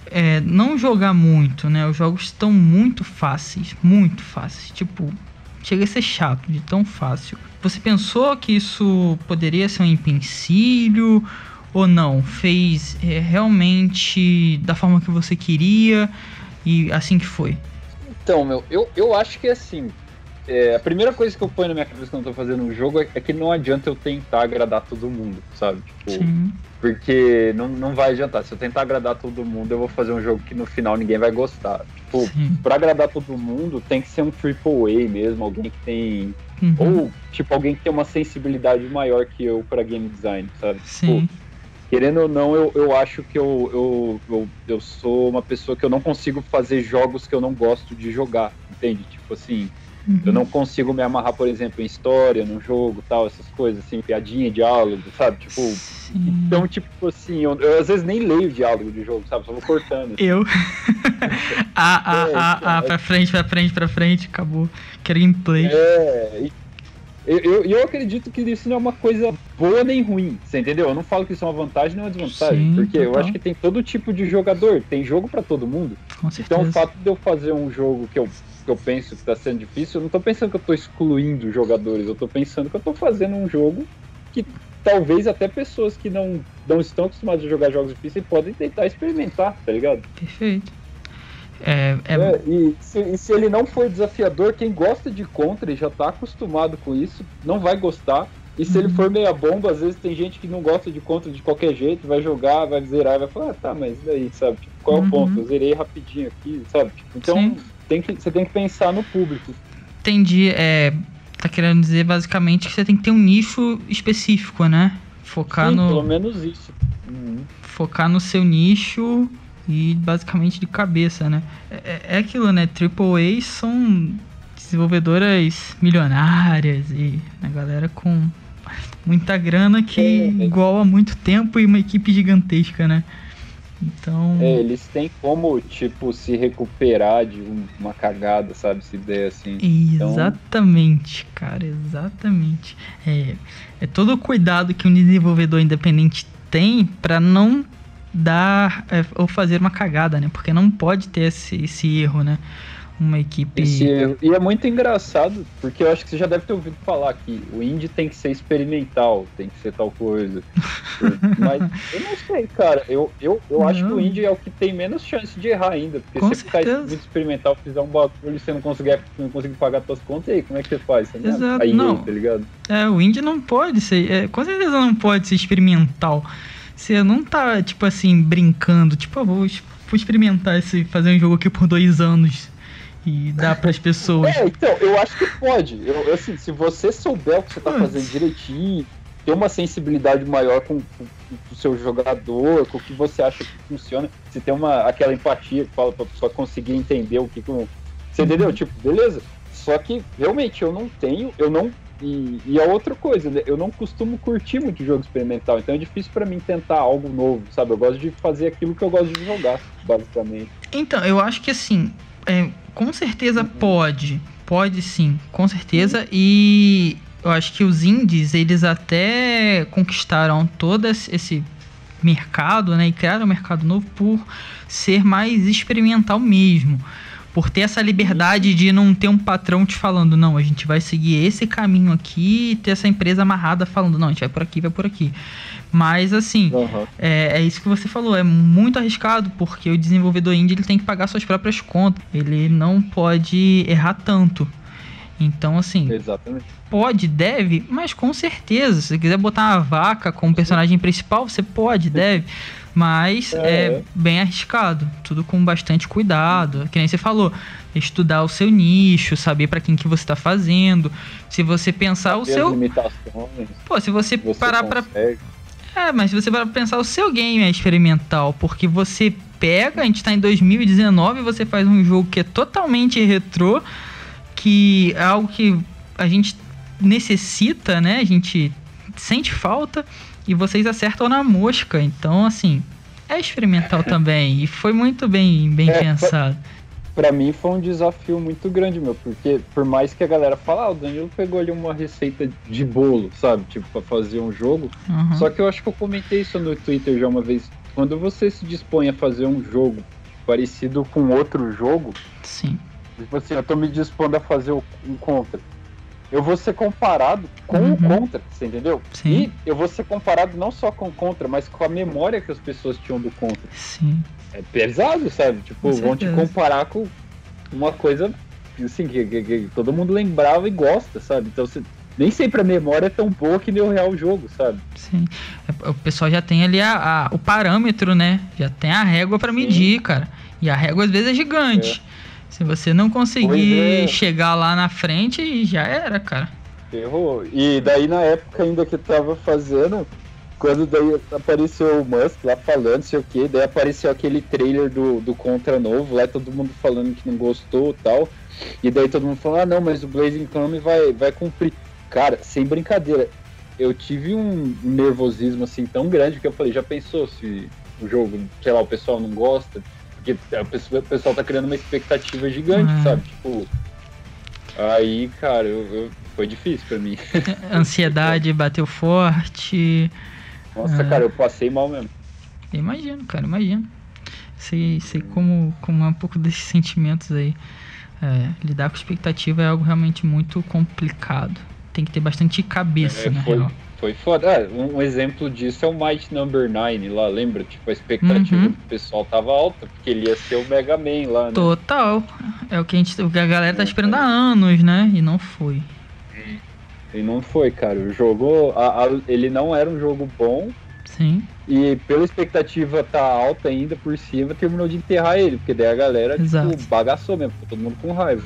[SPEAKER 1] é, não jogar muito, né? Os jogos estão muito fáceis, muito fáceis. Tipo, chega a ser chato de tão fácil. Você pensou que isso poderia ser um empecilho ou não? Fez é, realmente da forma que você queria e assim que foi?
[SPEAKER 2] Então, meu, eu, eu acho que assim. É, a primeira coisa que eu ponho na minha cabeça quando eu tô fazendo um jogo é, é que não adianta eu tentar agradar todo mundo, sabe? Tipo,
[SPEAKER 1] Sim,
[SPEAKER 2] porque não, não vai adiantar. Se eu tentar agradar todo mundo, eu vou fazer um jogo que no final ninguém vai gostar. Tipo,
[SPEAKER 1] sim.
[SPEAKER 2] pra agradar todo mundo, tem que ser um AAA mesmo, alguém que tem.
[SPEAKER 1] Uhum,
[SPEAKER 2] Ou, tipo, alguém que tem uma sensibilidade maior que eu pra game design, sabe? Tipo,
[SPEAKER 1] sim,
[SPEAKER 2] querendo ou não, eu, eu acho que eu, eu, eu, eu sou uma pessoa que eu não consigo fazer jogos que eu não gosto de jogar, entende? Tipo assim,
[SPEAKER 1] uhum.
[SPEAKER 2] eu não consigo me amarrar, por exemplo, em história, num jogo tal, essas coisas, assim, piadinha, diálogo, sabe? Tipo,
[SPEAKER 1] Sim.
[SPEAKER 2] então, tipo assim, eu, eu às vezes nem leio o diálogo de jogo, sabe? Só vou cortando. assim.
[SPEAKER 1] Eu. <laughs> ah, ah,
[SPEAKER 2] É,
[SPEAKER 1] ah, ah,
[SPEAKER 2] é.
[SPEAKER 1] pra frente, pra frente, pra frente, acabou. Quero gameplay.
[SPEAKER 2] É, e eu, eu, eu acredito que isso não é uma coisa boa nem ruim, você entendeu? Eu não falo que isso é uma vantagem nem uma desvantagem,
[SPEAKER 1] Sim,
[SPEAKER 2] porque eu
[SPEAKER 1] total.
[SPEAKER 2] acho que tem todo tipo de jogador, tem jogo pra todo mundo.
[SPEAKER 1] Com
[SPEAKER 2] Então o
[SPEAKER 1] certeza.
[SPEAKER 2] fato de eu fazer um jogo que eu, que eu penso que tá sendo difícil, eu não tô pensando que eu tô excluindo jogadores, eu tô pensando que eu tô fazendo um jogo que talvez até pessoas que não, não estão acostumadas a jogar jogos difíceis podem tentar experimentar, tá ligado?
[SPEAKER 1] Perfeito. É, é,
[SPEAKER 2] É, e, se, e se ele não for desafiador, quem gosta de contra e já tá acostumado com isso, não vai gostar. E se ele
[SPEAKER 1] Uhum.
[SPEAKER 2] for meia bomba, às vezes tem gente que não gosta de contra de qualquer jeito, vai jogar, vai zerar, vai falar, ah, tá, mas daí, sabe? Tipo, qual é
[SPEAKER 1] Uhum.
[SPEAKER 2] o ponto? Eu zerei rapidinho aqui, sabe? Tipo, então
[SPEAKER 1] Sim.
[SPEAKER 2] Tem que, você tem que pensar no público.
[SPEAKER 1] entendi. É, tá querendo dizer basicamente que você tem que ter um nicho específico, né? Focar
[SPEAKER 2] Sim,
[SPEAKER 1] no.
[SPEAKER 2] pelo menos isso. Uhum.
[SPEAKER 1] focar no seu nicho e basicamente de cabeça, né? É, é- é aquilo, né? AAA são desenvolvedoras milionárias e a galera com muita grana que
[SPEAKER 2] É.
[SPEAKER 1] igual há muito tempo e uma equipe gigantesca, né? Então,
[SPEAKER 2] É, eles têm como, tipo, se recuperar de um- uma cagada, sabe? Se der assim. Então-
[SPEAKER 1] exatamente, cara, exatamente. É, é todo o cuidado que um desenvolvedor independente tem pra não dar é, ou fazer uma cagada, né? Porque não pode ter esse, esse erro, né? Uma equipe.
[SPEAKER 2] Esse erro. E é muito engraçado, porque eu acho que você já deve ter ouvido falar que o indie tem que ser experimental, tem que ser tal coisa. <laughs> Mas eu não sei, cara. Eu, eu, eu acho que
[SPEAKER 1] Não.
[SPEAKER 2] o indie é o que tem menos chance de errar ainda. Porque
[SPEAKER 1] Com
[SPEAKER 2] se você ficar muito experimental, fizer um bagulho e você não conseguir, não conseguir pagar suas contas, e aí, como é que você faz? Você não-
[SPEAKER 1] Exato,
[SPEAKER 2] aí,
[SPEAKER 1] não.
[SPEAKER 2] tá ligado?
[SPEAKER 1] É, o indie não pode ser. é, com certeza não pode ser experimental. Você não tá, tipo assim, brincando. Tipo, eu vou, vou experimentar esse, fazer um jogo aqui por dois anos e dar pras pessoas.
[SPEAKER 2] É, então, eu acho que pode. Eu, assim, se você souber o que você tá fazendo direitinho, ter uma sensibilidade maior com, com, com o seu jogador, com o que você acha que funciona, se tem uma, aquela empatia que fala pra, pra conseguir entender o que. Com, você
[SPEAKER 1] Uhum.
[SPEAKER 2] entendeu? Tipo, beleza. Só que realmente eu não tenho, eu não. E, e a outra coisa, né? Eu não costumo curtir muito jogo experimental, então é difícil pra mim tentar algo novo, sabe? Eu gosto de fazer aquilo que eu gosto de jogar, basicamente.
[SPEAKER 1] Então, eu acho que assim, é, com certeza pode. Pode sim, com certeza. E eu acho que os indies, eles até conquistaram todo esse- mercado, né? E criaram um mercado novo por ser mais experimental mesmo. por ter essa liberdade de não ter um patrão te falando, não, a gente vai seguir esse caminho aqui ter essa empresa amarrada falando, não, a gente vai por aqui, vai por aqui. Mas assim, uhum. é, é, isso que você falou, é muito arriscado, porque o desenvolvedor indie ele tem que pagar suas próprias contas. Ele não pode errar tanto. Então, assim,
[SPEAKER 2] Exatamente.
[SPEAKER 1] pode, deve, mas com certeza. Se você quiser botar uma vaca como personagem principal, você pode, deve. Mas é. é bem arriscado. Tudo com bastante cuidado. Que nem você falou. Estudar o seu nicho, saber para quem que você está fazendo. Se você pensar saber o seu. Pô, se você, você parar para É, mas se você pra pensar, o seu game é experimental. Porque você pega, a gente tá em 2019 e você faz um jogo que é totalmente retrô que é algo que a gente necessita, né? A gente sente falta e vocês acertam na mosca. Então, assim, é experimental também e foi muito bem, bem é, pensado.
[SPEAKER 2] Para mim foi um desafio muito grande, meu, porque por mais que a galera fale, ah, o Danilo pegou ali uma receita de bolo, sabe? Tipo, pra fazer um jogo. Uhum. Só que eu acho que eu comentei isso no Twitter já uma vez. Quando você se dispõe a fazer um jogo parecido com outro jogo,
[SPEAKER 1] sim
[SPEAKER 2] Tipo assim, eu tô me dispondo a fazer um contra. Eu vou ser comparado com uhum. o contra, você entendeu?
[SPEAKER 1] Sim.
[SPEAKER 2] E eu vou ser comparado não só com o contra, mas com a memória que as pessoas tinham do contra.
[SPEAKER 1] Sim.
[SPEAKER 2] É pesado, sabe? Tipo, vão te comparar com uma coisa assim, que, que, que, todo mundo lembrava e gosta, sabe? Então você, nem sempre a memória é tão boa que nem o real jogo, sabe?
[SPEAKER 1] Sim. É, o pessoal já tem ali a, a o parâmetro, né? Já tem a régua para medir, cara. E a régua às vezes é gigante. É. Se você não conseguir é. chegar lá na frente, já era, cara.
[SPEAKER 2] Errou. E daí na época ainda que tava fazendo, quando daí apareceu o Musk lá falando, sei o que, daí apareceu aquele trailer do, do Contra novo, lá todo mundo falando que não gostou e tal. E daí todo mundo falou, ah não, mas o Blazing Chrome vai, vai cumprir. Cara, sem brincadeira, eu tive um nervosismo assim tão grande que eu falei, já pensou se o jogo, sei lá, o pessoal não gosta? Porque o pessoal tá criando uma expectativa gigante, uhum. sabe? Tipo. Aí, cara, eu, eu, foi difícil pra mim. <laughs>
[SPEAKER 1] Ansiedade bateu forte.
[SPEAKER 2] Nossa, é... cara, eu passei mal mesmo.
[SPEAKER 1] Imagino, cara, imagino. Sei, sei como, como é um pouco desses sentimentos aí. É, lidar com expectativa é algo realmente muito complicado. Tem que ter bastante cabeça, é, na
[SPEAKER 2] foi,
[SPEAKER 1] real
[SPEAKER 2] foi foda. É, um, exemplo disso é o Might Number 9 lá, lembra? Tipo, a expectativa uhum. do pessoal tava alta, porque ele ia ser o Mega Man lá, né?
[SPEAKER 1] Total. É o que a, gente, o que a galera tá esperando há anos, né? E não foi.
[SPEAKER 2] E não foi, cara. O jogo, a, a, ele não era um jogo bom.
[SPEAKER 1] Sim.
[SPEAKER 2] E pela expectativa tá alta ainda por cima, terminou de enterrar ele, porque daí a galera, tipo, Exato. tipo, bagaçou mesmo, ficou todo mundo com raiva.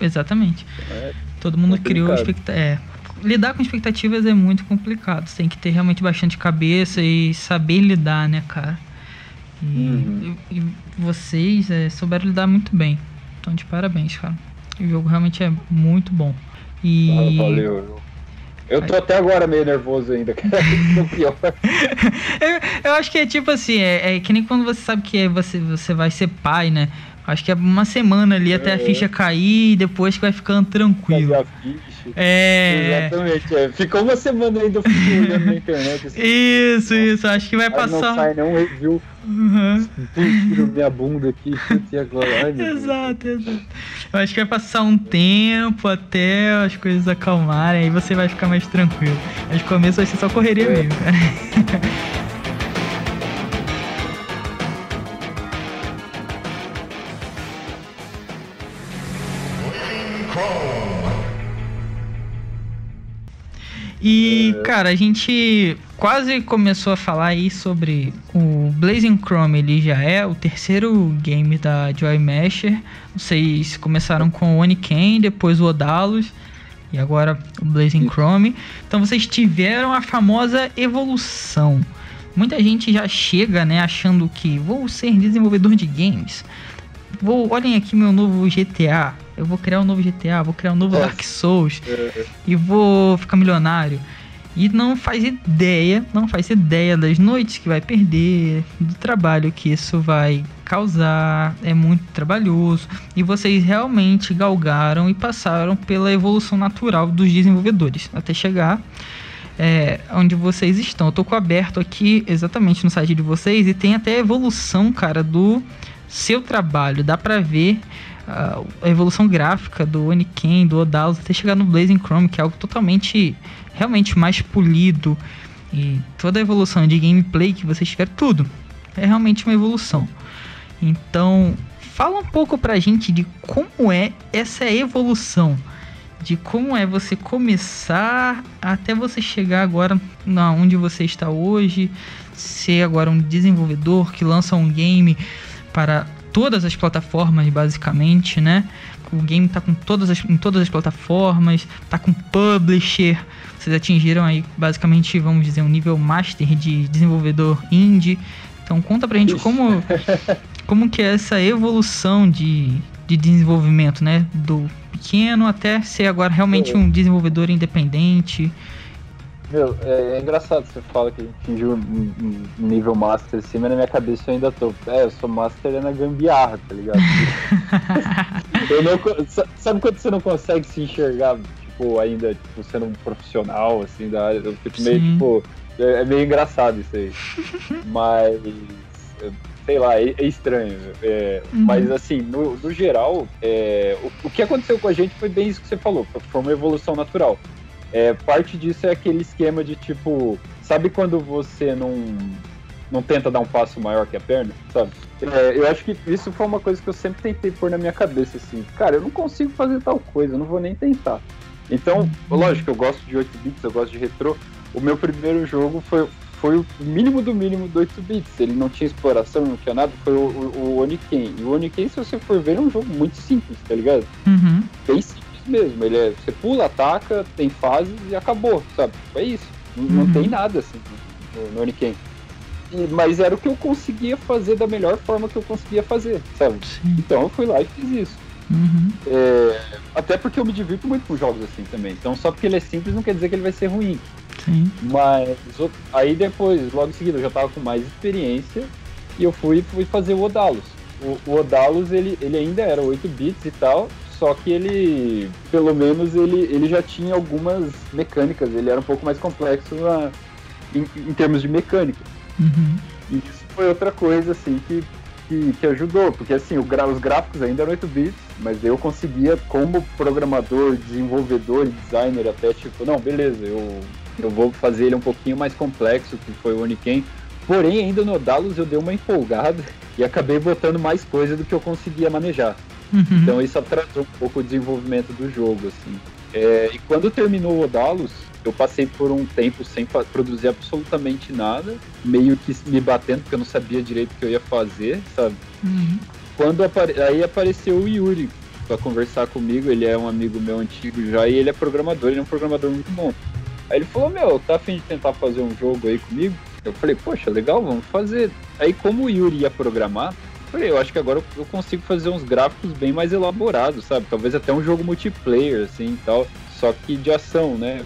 [SPEAKER 1] Exatamente. É, todo mundo criou expectativa. É, lidar com expectativas é muito complicado. Você tem que ter realmente bastante cabeça e saber lidar, né, cara? E, uhum. e, e vocês é, souberam lidar muito bem. Então, de parabéns, cara. O jogo realmente é muito bom. E...
[SPEAKER 2] Ah, valeu. Eu tô até agora meio nervoso ainda, <laughs> cara. <laughs> pior.
[SPEAKER 1] eu, eu acho que é tipo assim, é, é, que nem quando você sabe que é, você, você vai ser pai, né? Acho que é uma semana ali até a é. ficha cair e depois que vai ficando tranquilo. É.
[SPEAKER 2] Exatamente. É. Ficou uma semana ainda olhando na internet.
[SPEAKER 1] Assim, isso, isso. Acho que vai
[SPEAKER 2] Aí
[SPEAKER 1] passar.
[SPEAKER 2] Não sai nenhum review. Uhum. Tiro minha bunda aqui. E agora? Ai,
[SPEAKER 1] exato, exato. Eu acho que vai passar um tempo até as coisas acalmarem. Aí você vai ficar mais tranquilo. Mas no começo vai ser só correria é. mesmo, cara. <laughs> E, cara, a gente quase começou a falar aí sobre o Blazing Chrome, ele já é o terceiro game da Joy Masher. Vocês começaram com o Oniken, depois o Odalus e agora o Blazing Chrome. Então vocês tiveram a famosa evolução. Muita gente já chega, né, achando que vou ser desenvolvedor de games. Vou, olhem aqui meu novo GTA eu vou criar um novo GTA, vou criar um novo Dark Souls é. e vou ficar milionário. E não faz ideia, não faz ideia das noites que vai perder, do trabalho que isso vai causar, é muito trabalhoso. E vocês realmente galgaram e passaram pela evolução natural dos desenvolvedores até chegar é, onde vocês estão. Eu tô com aberto aqui exatamente no site de vocês e tem até a evolução, cara, do seu trabalho. Dá pra ver a evolução gráfica do Oniken, do Odalus, até chegar no Blazing Chrome, que é algo totalmente, realmente mais polido. E toda a evolução de gameplay que vocês tiveram, tudo. É realmente uma evolução. Então, fala um pouco pra gente de como é essa evolução. De como é você começar até você chegar agora na onde você está hoje, ser agora um desenvolvedor que lança um game para todas as plataformas, basicamente, né? O game tá com todas as, em todas as plataformas, tá com publisher. Vocês atingiram aí, basicamente, vamos dizer, um nível master de desenvolvedor indie. Então conta pra gente como, <laughs> como que é essa evolução de, de desenvolvimento, né? Do pequeno até ser agora realmente um desenvolvedor independente.
[SPEAKER 2] Meu, é, é, engraçado você fala que a gente atingiu um, um, nível master assim, mas na minha cabeça eu ainda tô. É, eu sou master é na gambiarra, tá ligado? <laughs> eu não, sabe quando você não consegue se enxergar, tipo, ainda tipo, sendo um profissional, assim, da área? Eu fico meio, Sim. tipo. É, é, meio engraçado isso aí. <laughs> mas. Sei lá, é, é estranho. É, uhum. Mas assim, no, no geral, é, o, o que aconteceu com a gente foi bem isso que você falou, foi uma evolução natural. É, parte disso é aquele esquema de tipo, sabe quando você não, não tenta dar um passo maior que a perna, sabe? É, eu acho que isso foi uma coisa que eu sempre tentei pôr na minha cabeça, assim, cara, eu não consigo fazer tal coisa, eu não vou nem tentar. Então, lógico, eu gosto de 8 bits, eu gosto de retrô. O meu primeiro jogo foi, foi o mínimo do mínimo do 8 bits. Ele não tinha exploração, não tinha nada, foi o, o, o Oniken. E o Oniken, se você for ver, é um jogo muito simples, tá ligado?
[SPEAKER 1] Uhum.
[SPEAKER 2] Bem simples mesmo. Ele é, você pula, ataca, tem fases e acabou, sabe? É isso. Não, uhum. não tem nada assim no, no Oniken. mas era o que eu conseguia fazer da melhor forma que eu conseguia fazer, sabe? Sim. Então eu fui lá e fiz isso.
[SPEAKER 1] Uhum.
[SPEAKER 2] É, até porque eu me divirto muito com jogos assim também. Então só porque ele é simples não quer dizer que ele vai ser ruim.
[SPEAKER 1] Sim.
[SPEAKER 2] Mas aí depois, logo em seguida, eu já tava com mais experiência e eu fui, fui fazer o Odalos. O, o Odalos ele, ele ainda era 8 bits e tal, só que ele, pelo menos, ele, ele já tinha algumas mecânicas, ele era um pouco mais complexo na, em, em termos de mecânica.
[SPEAKER 1] Uhum.
[SPEAKER 2] E isso foi outra coisa, assim, que, que, que ajudou, porque assim, o, os gráficos ainda eram 8 bits, mas eu conseguia, como programador, desenvolvedor, designer, até tipo, não, beleza, eu, eu vou fazer ele um pouquinho mais complexo, que foi o Oniken, porém ainda no Dalus eu dei uma empolgada <laughs> e acabei botando mais coisa do que eu conseguia manejar.
[SPEAKER 1] Uhum.
[SPEAKER 2] Então isso atrasou um pouco o desenvolvimento do jogo, assim. É, e quando terminou o Odalus, eu passei por um tempo sem produzir absolutamente nada, meio que me batendo, porque eu não sabia direito o que eu ia fazer, sabe?
[SPEAKER 1] Uhum.
[SPEAKER 2] Quando apare... aí apareceu o Yuri para conversar comigo, ele é um amigo meu antigo já, e ele é programador, ele é um programador muito bom. Aí ele falou, meu, tá afim de tentar fazer um jogo aí comigo? Eu falei, poxa, legal, vamos fazer. Aí como o Yuri ia programar, falei, eu acho que agora eu consigo fazer uns gráficos bem mais elaborados, sabe? Talvez até um jogo multiplayer, assim, tal, só que de ação, né?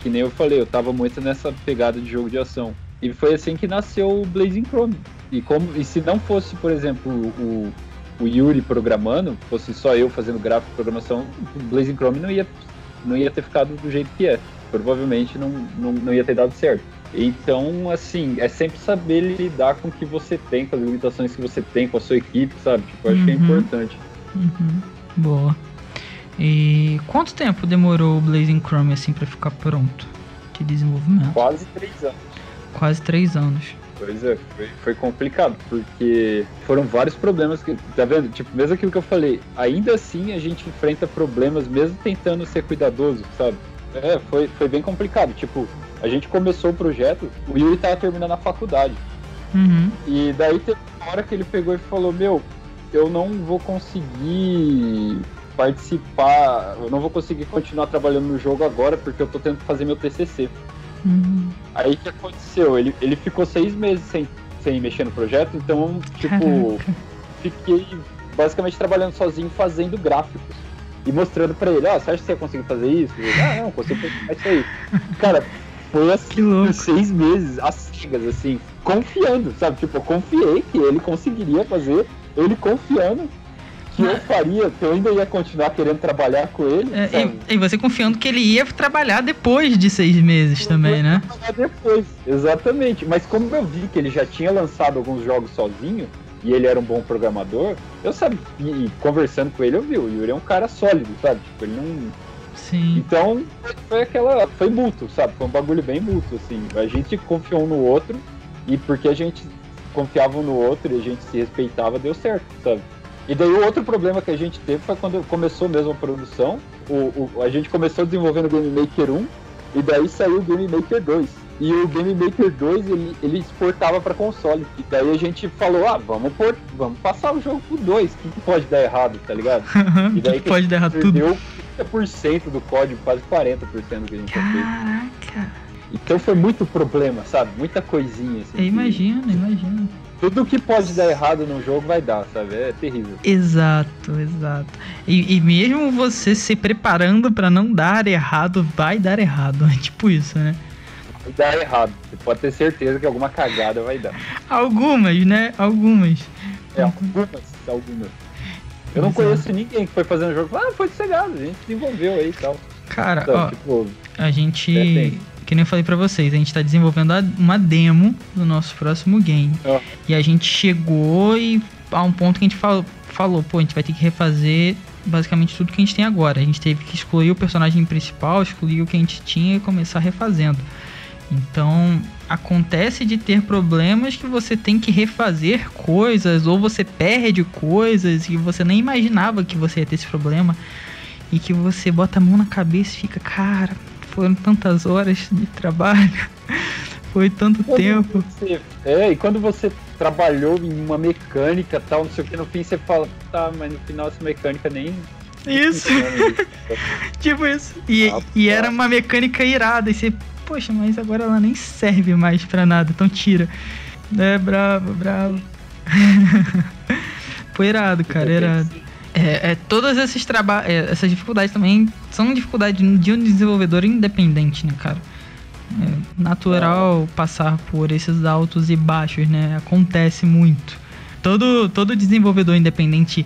[SPEAKER 2] Que nem eu falei, eu tava muito nessa pegada de jogo de ação. E foi assim que nasceu o Blazing Chrome. E, como, e se não fosse, por exemplo, o, o Yuri programando, fosse só eu fazendo gráfico e programação, o Blazing Chrome não ia, não ia ter ficado do jeito que é. Provavelmente não, não, não ia ter dado certo. Então, assim, é sempre saber lidar com o que você tem, com as limitações que você tem, com a sua equipe, sabe? Tipo, eu acho uhum. que é uhum. importante.
[SPEAKER 1] Uhum. Boa. E quanto tempo demorou o Blazing Chrome assim para ficar pronto de desenvolvimento?
[SPEAKER 2] Quase três anos.
[SPEAKER 1] Quase três anos.
[SPEAKER 2] Pois é, foi, foi complicado, porque foram vários problemas que. Tá vendo? Tipo, mesmo aquilo que eu falei, ainda assim a gente enfrenta problemas mesmo tentando ser cuidadoso, sabe? É, foi, foi bem complicado. Tipo, a gente começou o projeto, o Yuri tava terminando a faculdade.
[SPEAKER 1] Uhum.
[SPEAKER 2] E daí teve uma hora que ele pegou e falou, meu, eu não vou conseguir participar, eu não vou conseguir continuar trabalhando no jogo agora porque eu tô tentando fazer meu TCC.
[SPEAKER 1] Uhum.
[SPEAKER 2] Aí o que aconteceu? Ele, ele ficou seis meses sem, sem mexer no projeto, então, tipo, Caraca. fiquei basicamente trabalhando sozinho fazendo gráficos e mostrando pra ele, ó, oh, você acha que você ia conseguir fazer isso? Ele, ah, não, consigo fazer isso aí. <laughs> Cara, foi assim, seis meses, às cegas, assim, confiando, sabe? Tipo, eu confiei que ele conseguiria fazer, ele confiando que eu faria, que eu ainda ia continuar querendo trabalhar com ele.
[SPEAKER 1] É, e, e, você confiando que ele ia trabalhar depois de seis meses também, né?
[SPEAKER 2] Depois, exatamente. Mas como eu vi que ele já tinha lançado alguns jogos sozinho, e ele era um bom programador, eu sabia, e conversando com ele, eu vi, o Yuri é um cara sólido, sabe? Tipo, ele não.
[SPEAKER 1] Sim.
[SPEAKER 2] Então, foi aquela. Foi mútuo, sabe? Foi um bagulho bem mútuo, assim. A gente confiou um no outro, e porque a gente confiava um no outro e a gente se respeitava, deu certo, sabe? E daí o outro problema que a gente teve foi quando começou mesmo a produção, o, o a gente começou desenvolvendo o Game Maker 1, e daí saiu o Game Maker 2. E o Game Maker 2 ele, ele exportava para console. E daí a gente falou: ah, vamos, por, vamos passar o jogo pro 2. O que, pode dar errado, tá ligado? <laughs>
[SPEAKER 1] e daí que, que pode dar errado
[SPEAKER 2] perdeu tudo. 30% do código, quase 40% do que a gente
[SPEAKER 1] Caraca. fez.
[SPEAKER 2] Então foi muito problema, sabe? Muita coisinha. Assim,
[SPEAKER 1] imagino, que... imagino.
[SPEAKER 2] Tudo que pode dar errado no jogo vai dar, sabe? É terrível.
[SPEAKER 1] Exato, exato. E, e mesmo você se preparando para não dar errado, vai dar errado. É <laughs> tipo isso, né?
[SPEAKER 2] Vai dar errado. Você pode ter certeza que alguma cagada vai dar.
[SPEAKER 1] Algumas, né? Algumas.
[SPEAKER 2] É, algumas, algumas. Eu não Exato. conheço ninguém que foi fazendo o jogo. Ah, foi sossegado, a gente desenvolveu aí e tal.
[SPEAKER 1] Cara, então, ó, tipo, a gente. É, que nem eu falei pra vocês, a gente tá desenvolvendo uma demo do nosso próximo game. Oh. E a gente chegou e a um ponto que a gente falou, falou, pô, a gente vai ter que refazer basicamente tudo que a gente tem agora. A gente teve que excluir o personagem principal, excluir o que a gente tinha e começar refazendo. Então, acontece de ter problemas que você tem que refazer coisas ou você perde coisas e você nem imaginava que você ia ter esse problema e que você bota a mão na cabeça e fica, cara, foram tantas horas de trabalho, <laughs> foi tanto quando tempo.
[SPEAKER 2] Você, é, e quando você trabalhou em uma mecânica tal, não sei o que, no fim você fala, tá, mas no final essa mecânica nem.
[SPEAKER 1] Isso! <laughs> tipo isso. E, ah, e era uma mecânica irada, e você, poxa, mas agora ela nem serve mais pra nada, então tira. É bravo, bravo. <laughs> Foi irado, cara, irado. É, é, todas esses trabalhos, é, essas dificuldades também são dificuldades de um desenvolvedor independente, né, cara? É natural passar por esses altos e baixos, né? Acontece muito. Todo, todo desenvolvedor independente,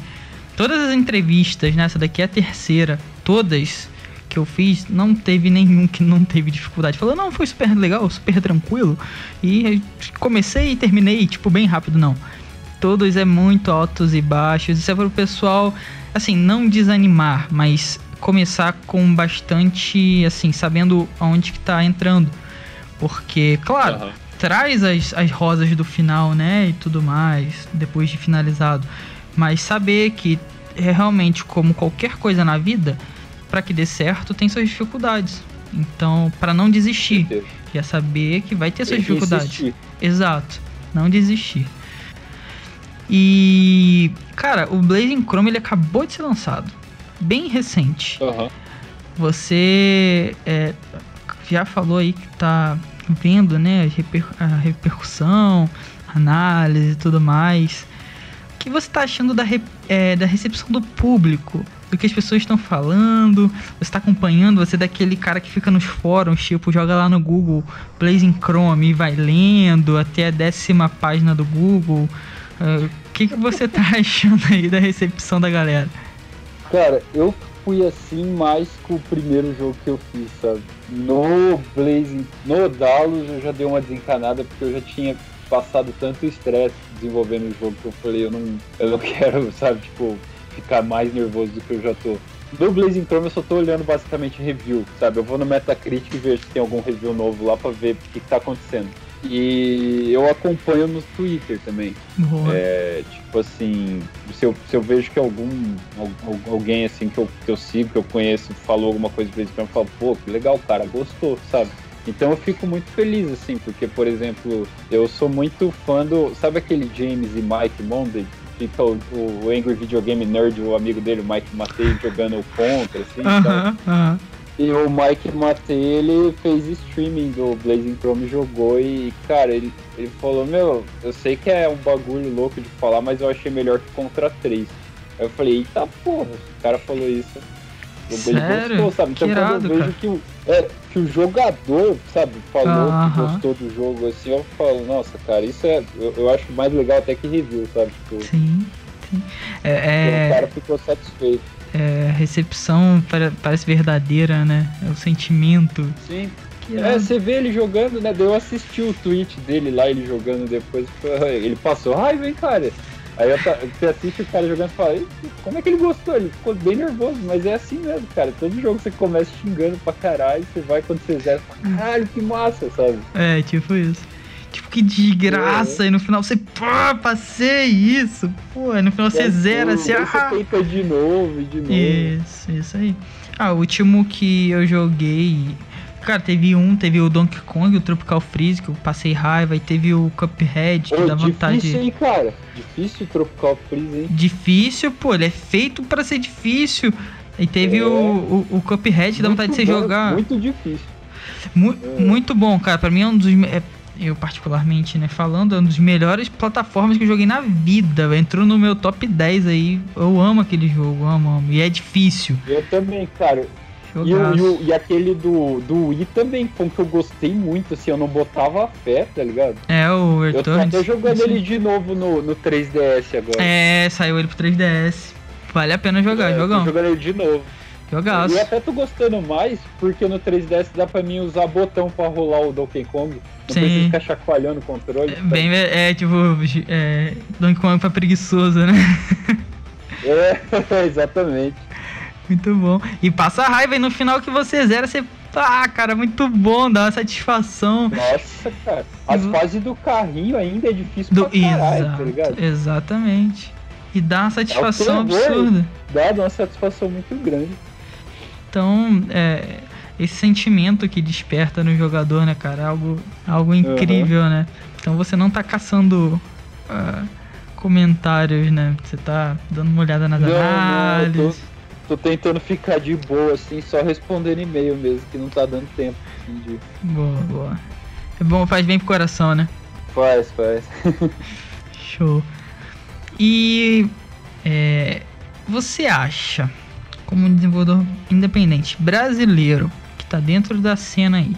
[SPEAKER 1] todas as entrevistas, né? Essa daqui é a terceira, todas que eu fiz, não teve nenhum que não teve dificuldade. Falou, não, foi super legal, super tranquilo. E comecei e terminei, tipo, bem rápido, não todos é muito altos e baixos. Isso é para o pessoal, assim, não desanimar, mas começar com bastante, assim, sabendo aonde que tá entrando. Porque, claro, uhum. traz as, as rosas do final, né, e tudo mais, depois de finalizado. Mas saber que é realmente como qualquer coisa na vida, para que dê certo, tem suas dificuldades. Então, para não desistir, já saber que vai ter suas dificuldades. Exato, não desistir. E, cara, o Blazing Chrome ele acabou de ser lançado. Bem recente.
[SPEAKER 2] Uhum.
[SPEAKER 1] Você é, já falou aí que tá vendo, né, a repercussão, análise e tudo mais. O que você tá achando da, re é, da recepção do público? Do que as pessoas estão falando? Você está acompanhando? Você é daquele cara que fica nos fóruns, tipo, joga lá no Google Blazing Chrome e vai lendo até a décima página do Google. O que, que você tá <laughs> achando aí da recepção da galera?
[SPEAKER 2] Cara, eu fui assim mais com o primeiro jogo que eu fiz, sabe? No Blazing, no Dallas eu já dei uma desencanada porque eu já tinha passado tanto estresse desenvolvendo o jogo que eu falei, eu não, eu não <laughs> quero, sabe, tipo, ficar mais nervoso do que eu já tô. No Blazing Chrome eu só tô olhando basicamente review, sabe? Eu vou no Metacritic e vejo se tem algum review novo lá pra ver o que, que tá acontecendo. E eu acompanho no Twitter também. É, tipo assim, se eu, se eu vejo que algum alguém assim que eu, que eu sigo, que eu conheço, falou alguma coisa pra eles, eu falo, pô, que legal, cara, gostou, sabe? Então eu fico muito feliz, assim, porque, por exemplo, eu sou muito fã do. Sabe aquele James e Mike Monday? Fica o, o Angry Video Game Nerd, o amigo dele, o Mike Matei, jogando contra, assim, uh -huh, uh -huh. E o Mike Matei, ele fez streaming do Blazing Chrome, jogou e, cara, ele, ele falou, meu, eu sei que é um bagulho louco de falar, mas eu achei melhor que Contra 3. Aí eu falei, eita porra, o cara falou isso.
[SPEAKER 1] O Sério? gostou, sabe? Então
[SPEAKER 2] irado, quando eu vejo que o, é, que o jogador, sabe, falou uh -huh. que gostou do jogo, assim, eu falo, nossa, cara, isso é. Eu, eu acho mais legal até que review, sabe?
[SPEAKER 1] Tipo, sim, sim. É, é...
[SPEAKER 2] O cara ficou satisfeito
[SPEAKER 1] é, a recepção parece verdadeira, né? É o sentimento.
[SPEAKER 2] Sim. É, você vê ele jogando, né? Eu assisti o tweet dele lá, ele jogando depois. Ele passou raiva, hein, cara? Aí eu, você assiste o cara jogando e fala, como é que ele gostou? Ele ficou bem nervoso, mas é assim mesmo, cara. Todo jogo você começa xingando pra caralho, você vai quando você zera, fala, caralho, que massa, sabe?
[SPEAKER 1] É, tipo isso. Tipo, que desgraça, é. e no final você, pô, passei isso, pô, e no final você é zera, assim,
[SPEAKER 2] ah. Você tenta de novo, de novo.
[SPEAKER 1] Isso, isso aí. Ah, o último que eu joguei Cara, teve um, teve o Donkey Kong, o Tropical Freeze, que eu passei raiva, e teve o Cuphead, que
[SPEAKER 2] Ô,
[SPEAKER 1] dá vontade.
[SPEAKER 2] Difícil, hein, cara? Difícil o Tropical Freeze, hein?
[SPEAKER 1] Difícil, pô, ele é feito para ser difícil. E teve é. o, o, o Cuphead, que dá vontade de você bom, jogar.
[SPEAKER 2] Muito difícil.
[SPEAKER 1] Mu é. Muito bom, cara. Pra mim é um dos. É, eu, particularmente, né, falando, é um dos melhores plataformas que eu joguei na vida. Entrou no meu top 10 aí. Eu amo aquele jogo, amo, amo. E é difícil.
[SPEAKER 2] Eu também, cara. E, o, e, aquele do, do Wii também foi um que eu gostei muito, assim, eu não botava fé, tá ligado?
[SPEAKER 1] É, o
[SPEAKER 2] Returns. Eu tô até jogando ele de novo no, no 3DS agora.
[SPEAKER 1] É, saiu ele pro 3DS. Vale a pena jogar, é, jogão.
[SPEAKER 2] Tô jogando ele de novo.
[SPEAKER 1] Jogaço.
[SPEAKER 2] E eu até tô gostando mais, porque no 3DS dá pra mim usar botão pra rolar o Donkey Kong. Não Sim. precisa ficar chacoalhando o controle. É,
[SPEAKER 1] bem, é, tipo, é, Donkey Kong pra preguiçoso, né?
[SPEAKER 2] É, <laughs> exatamente.
[SPEAKER 1] Muito bom. E passa a raiva e no final que você zera, você. Ah, cara, muito bom, dá uma satisfação.
[SPEAKER 2] Nossa, cara. As e... fases do carrinho ainda é difícil do... pra caralho, Exato, tá ligado?
[SPEAKER 1] Exatamente. E dá uma satisfação é absurda.
[SPEAKER 2] Dá, dá uma satisfação muito grande.
[SPEAKER 1] Então, é, esse sentimento que desperta no jogador, né, cara? É algo, algo incrível, uhum. né? Então você não tá caçando. Uh, comentários, né? Você tá dando uma olhada nas não, análises. Não,
[SPEAKER 2] tô tentando ficar de boa, assim, só respondendo e-mail mesmo, que não tá dando tempo. Assim, de...
[SPEAKER 1] Boa, boa. É bom, faz bem pro coração, né?
[SPEAKER 2] Faz, faz. <laughs>
[SPEAKER 1] Show. E é, você acha, como um desenvolvedor independente brasileiro que está dentro da cena aí,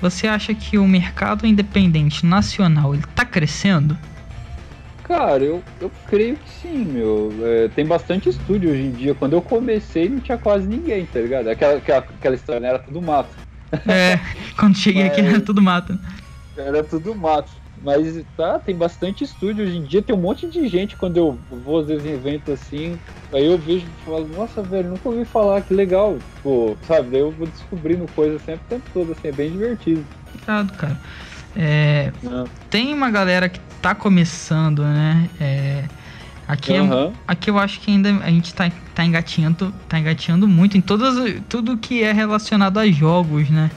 [SPEAKER 1] você acha que o mercado independente nacional ele tá crescendo?
[SPEAKER 2] Cara, eu, eu creio que sim, meu. É, tem bastante estúdio hoje em dia. Quando eu comecei, não tinha quase ninguém, tá ligado? Aquela, aquela, aquela história né? era tudo mato.
[SPEAKER 1] É, quando cheguei Mas... aqui era tudo mato.
[SPEAKER 2] Era tudo mato. Mas tá, tem bastante estúdio hoje em dia. Tem um monte de gente quando eu vou às vezes em eventos assim. Aí eu vejo e falo, nossa, velho, nunca ouvi falar, que legal. Tipo, sabe? Daí eu vou descobrindo coisas sempre o tempo todo, assim, é bem divertido.
[SPEAKER 1] Claro, cara. É, tem uma galera que tá começando, né? É, aqui, uhum. é, aqui eu acho que ainda a gente tá, tá engatinhando, tá engatinhando muito em todas, tudo que é relacionado a jogos, né?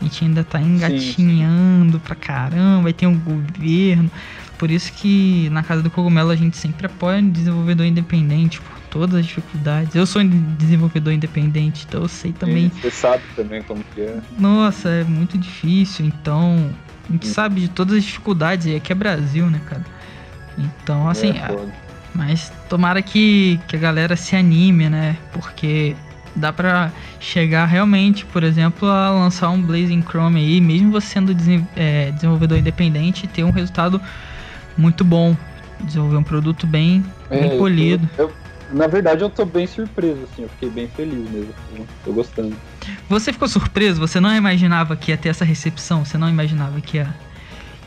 [SPEAKER 1] A gente ainda tá engatinhando sim, sim. pra caramba, aí tem um governo. Por isso que na Casa do Cogumelo a gente sempre apoia o desenvolvedor independente por todas as dificuldades. Eu sou desenvolvedor independente, então eu sei também.
[SPEAKER 2] Sim, você sabe também como que é.
[SPEAKER 1] Nossa, é muito difícil, então a gente sabe de todas as dificuldades, e aqui é Brasil, né, cara? Então, assim, é, mas tomara que, que a galera se anime, né? Porque dá pra chegar realmente, por exemplo, a lançar um Blazing Chrome aí, mesmo você sendo é, desenvolvedor independente, ter um resultado muito bom. Desenvolver um produto bem, é, bem polido.
[SPEAKER 2] Eu, eu, na verdade, eu tô bem surpreso, assim, eu fiquei bem feliz mesmo. Tô gostando.
[SPEAKER 1] Você ficou surpreso? Você não imaginava que ia ter essa recepção? Você não imaginava que ia,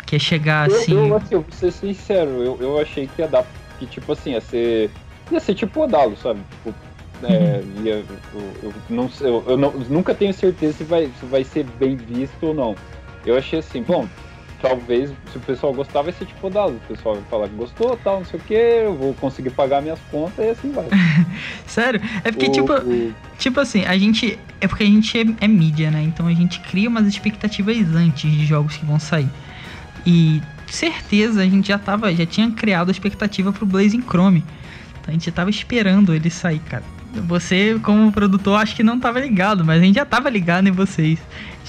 [SPEAKER 1] que ia chegar assim?
[SPEAKER 2] Eu, eu, assim, eu vou ser sincero, eu, eu achei que ia dar. Que tipo assim, ia ser. Ia ser tipo o Dalo, sabe? Tipo, é, ia, eu, eu, não, eu, eu não, nunca tenho certeza se vai, se vai ser bem visto ou não. Eu achei assim, bom, talvez, se o pessoal gostar, vai ser tipo dado. O pessoal vai falar que gostou, tal, não sei o que, eu vou conseguir pagar minhas contas e assim vai. <laughs>
[SPEAKER 1] Sério? É porque, o, tipo, o... tipo assim, a gente. É porque a gente é, é, mídia, né? Então a gente cria umas expectativas antes de jogos que vão sair. E certeza a gente já tava, já tinha criado a expectativa pro Blazing Chrome. Então a gente tava esperando ele sair, cara. Você, como produtor, acho que não tava ligado, mas a gente já tava ligado em vocês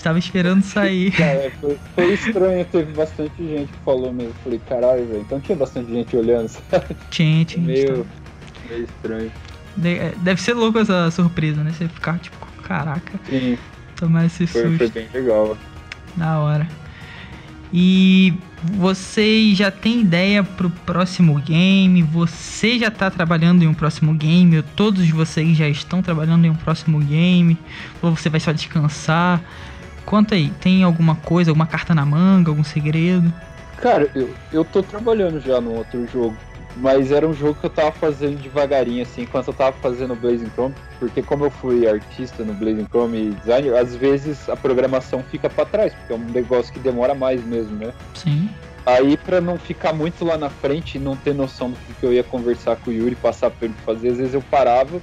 [SPEAKER 1] tava esperando sair. <laughs>
[SPEAKER 2] É, foi, foi, estranho, teve bastante gente que falou mesmo. Falei, caralho, velho. Então tinha bastante gente olhando, <laughs> sabe?
[SPEAKER 1] Tinha, tinha.
[SPEAKER 2] Meio, meio estranho.
[SPEAKER 1] É, deve ser louco essa surpresa, né? Você ficar tipo, caraca.
[SPEAKER 2] Sim.
[SPEAKER 1] Tomar esse
[SPEAKER 2] foi,
[SPEAKER 1] susto.
[SPEAKER 2] Foi bem legal.
[SPEAKER 1] Da hora. E você já tem ideia pro próximo game? Você já tá trabalhando em um próximo game? Ou todos vocês já estão trabalhando em um próximo game? Ou você vai só descansar? Conta aí, tem alguma coisa, alguma carta na manga, algum segredo?
[SPEAKER 2] Cara, eu, eu tô trabalhando já no outro jogo. Mas era um jogo que eu tava fazendo devagarinho, assim, enquanto eu tava fazendo o Blazing Chrome, porque como eu fui artista no Blazing Chrome e designer, às vezes a programação fica para trás, porque é um negócio que demora mais mesmo, né?
[SPEAKER 1] Sim.
[SPEAKER 2] Aí, para não ficar muito lá na frente e não ter noção do que eu ia conversar com o Yuri, passar pra ele fazer, às vezes eu parava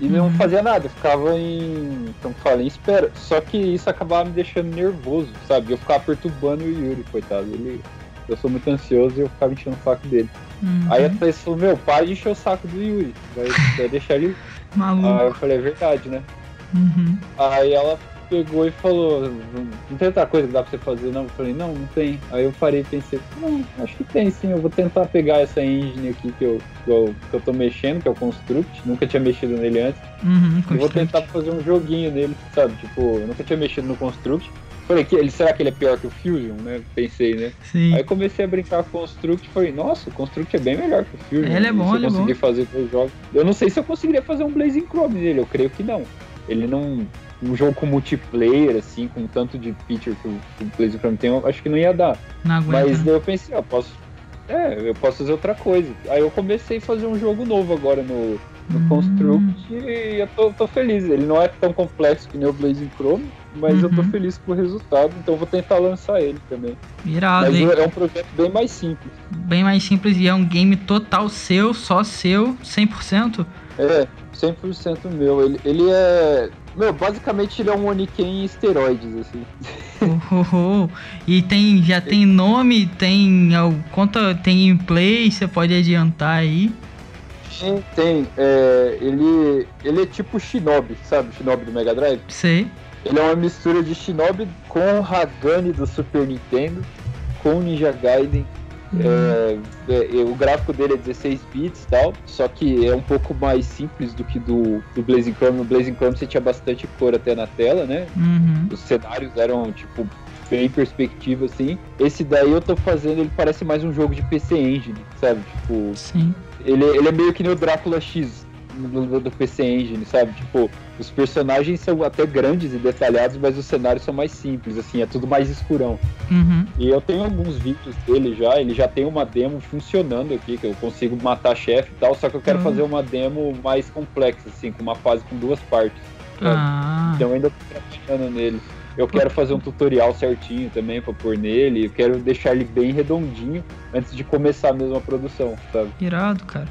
[SPEAKER 2] e não fazia nada, ficava em. Como fala? Em espera. Só que isso acabava me deixando nervoso, sabe? Eu ficava perturbando o Yuri, coitado. Ele. Eu sou muito ansioso e eu ficava enchendo o saco dele.
[SPEAKER 1] Uhum.
[SPEAKER 2] Aí a falou, meu, para de encher o saco do Yuri. Vai, vai deixar ele. <laughs>
[SPEAKER 1] Maluco.
[SPEAKER 2] Aí eu falei, é verdade, né?
[SPEAKER 1] Uhum.
[SPEAKER 2] Aí ela pegou e falou, não tem outra coisa que dá pra você fazer, não? Eu falei, não, não tem. Aí eu parei e pensei, não, acho que tem sim, eu vou tentar pegar essa engine aqui que eu, que eu, que eu tô mexendo, que é o Construct, nunca tinha mexido nele antes.
[SPEAKER 1] Uhum.
[SPEAKER 2] Eu vou tentar fazer um joguinho nele, sabe? Tipo, eu nunca tinha mexido no Construct. Falei, que, ele, será que ele é pior que o Fusion, né? Pensei, né?
[SPEAKER 1] Sim.
[SPEAKER 2] Aí comecei a brincar com o Construct e falei, nossa, o Construct é bem melhor que o Fusion.
[SPEAKER 1] Ele é
[SPEAKER 2] E
[SPEAKER 1] bom, ele é bom.
[SPEAKER 2] fazer dois jogos. Eu não sei se eu conseguiria fazer um Blazing Chrome nele, eu creio que não. Ele não. Um jogo com multiplayer, assim, com tanto de feature que o, que o Chrome tem, eu acho que não ia dar.
[SPEAKER 1] Não.
[SPEAKER 2] Mas
[SPEAKER 1] né?
[SPEAKER 2] daí eu pensei, ó, posso. É, eu posso fazer outra coisa. Aí eu comecei a fazer um jogo novo agora no, no
[SPEAKER 1] Hum.
[SPEAKER 2] Construct e eu tô, tô feliz. Ele não é tão complexo que nem o Blazing Chrome, mas eu tô
[SPEAKER 1] Uhum.
[SPEAKER 2] feliz com o resultado, então eu vou tentar lançar ele também.
[SPEAKER 1] Irado,
[SPEAKER 2] Mas é um projeto bem mais simples.
[SPEAKER 1] Bem mais simples e é um game total seu, só seu, 100%.
[SPEAKER 2] É, 100% meu. Ele, ele é. Meu, basicamente ele é um Oniken em esteroides, assim.
[SPEAKER 1] Oh. E tem, já tem nome, tem conta, tem gameplay, você pode adiantar aí.
[SPEAKER 2] Tem, tem. É, ele, ele é tipo Shinobi, sabe? Shinobi do Mega Drive.
[SPEAKER 1] Sei.
[SPEAKER 2] Ele é uma mistura de Shinobi com Hagane do Super Nintendo, com Ninja Gaiden. É, é, é, o gráfico dele é 16 bits e tal, só que é um pouco mais simples do que do, do Blazing Chrome. No Blazing Chrome você tinha bastante cor até na tela, né?
[SPEAKER 1] Uhum.
[SPEAKER 2] Os cenários eram, tipo, bem perspectiva, assim. Esse daí eu tô fazendo, ele parece mais um jogo de PC Engine, sabe? Tipo,
[SPEAKER 1] Sim.
[SPEAKER 2] ele, ele é meio que nem o Drácula X do- do PC Engine, sabe? Tipo, os personagens são até grandes e detalhados, mas os cenários são mais simples, assim, é tudo mais escurão.
[SPEAKER 1] Uhum.
[SPEAKER 2] E eu tenho alguns vídeos dele já, ele já tem uma demo funcionando aqui, que eu consigo matar chefe e tal, só que eu quero
[SPEAKER 1] Uhum.
[SPEAKER 2] fazer uma demo mais complexa, assim, com uma fase com duas partes.
[SPEAKER 1] Ah.
[SPEAKER 2] Então eu ainda tô trabalhando nele. Eu quero fazer um tutorial certinho também pra pôr nele. Eu quero deixar ele bem redondinho antes de começar mesmo a produção, sabe?
[SPEAKER 1] Irado, cara.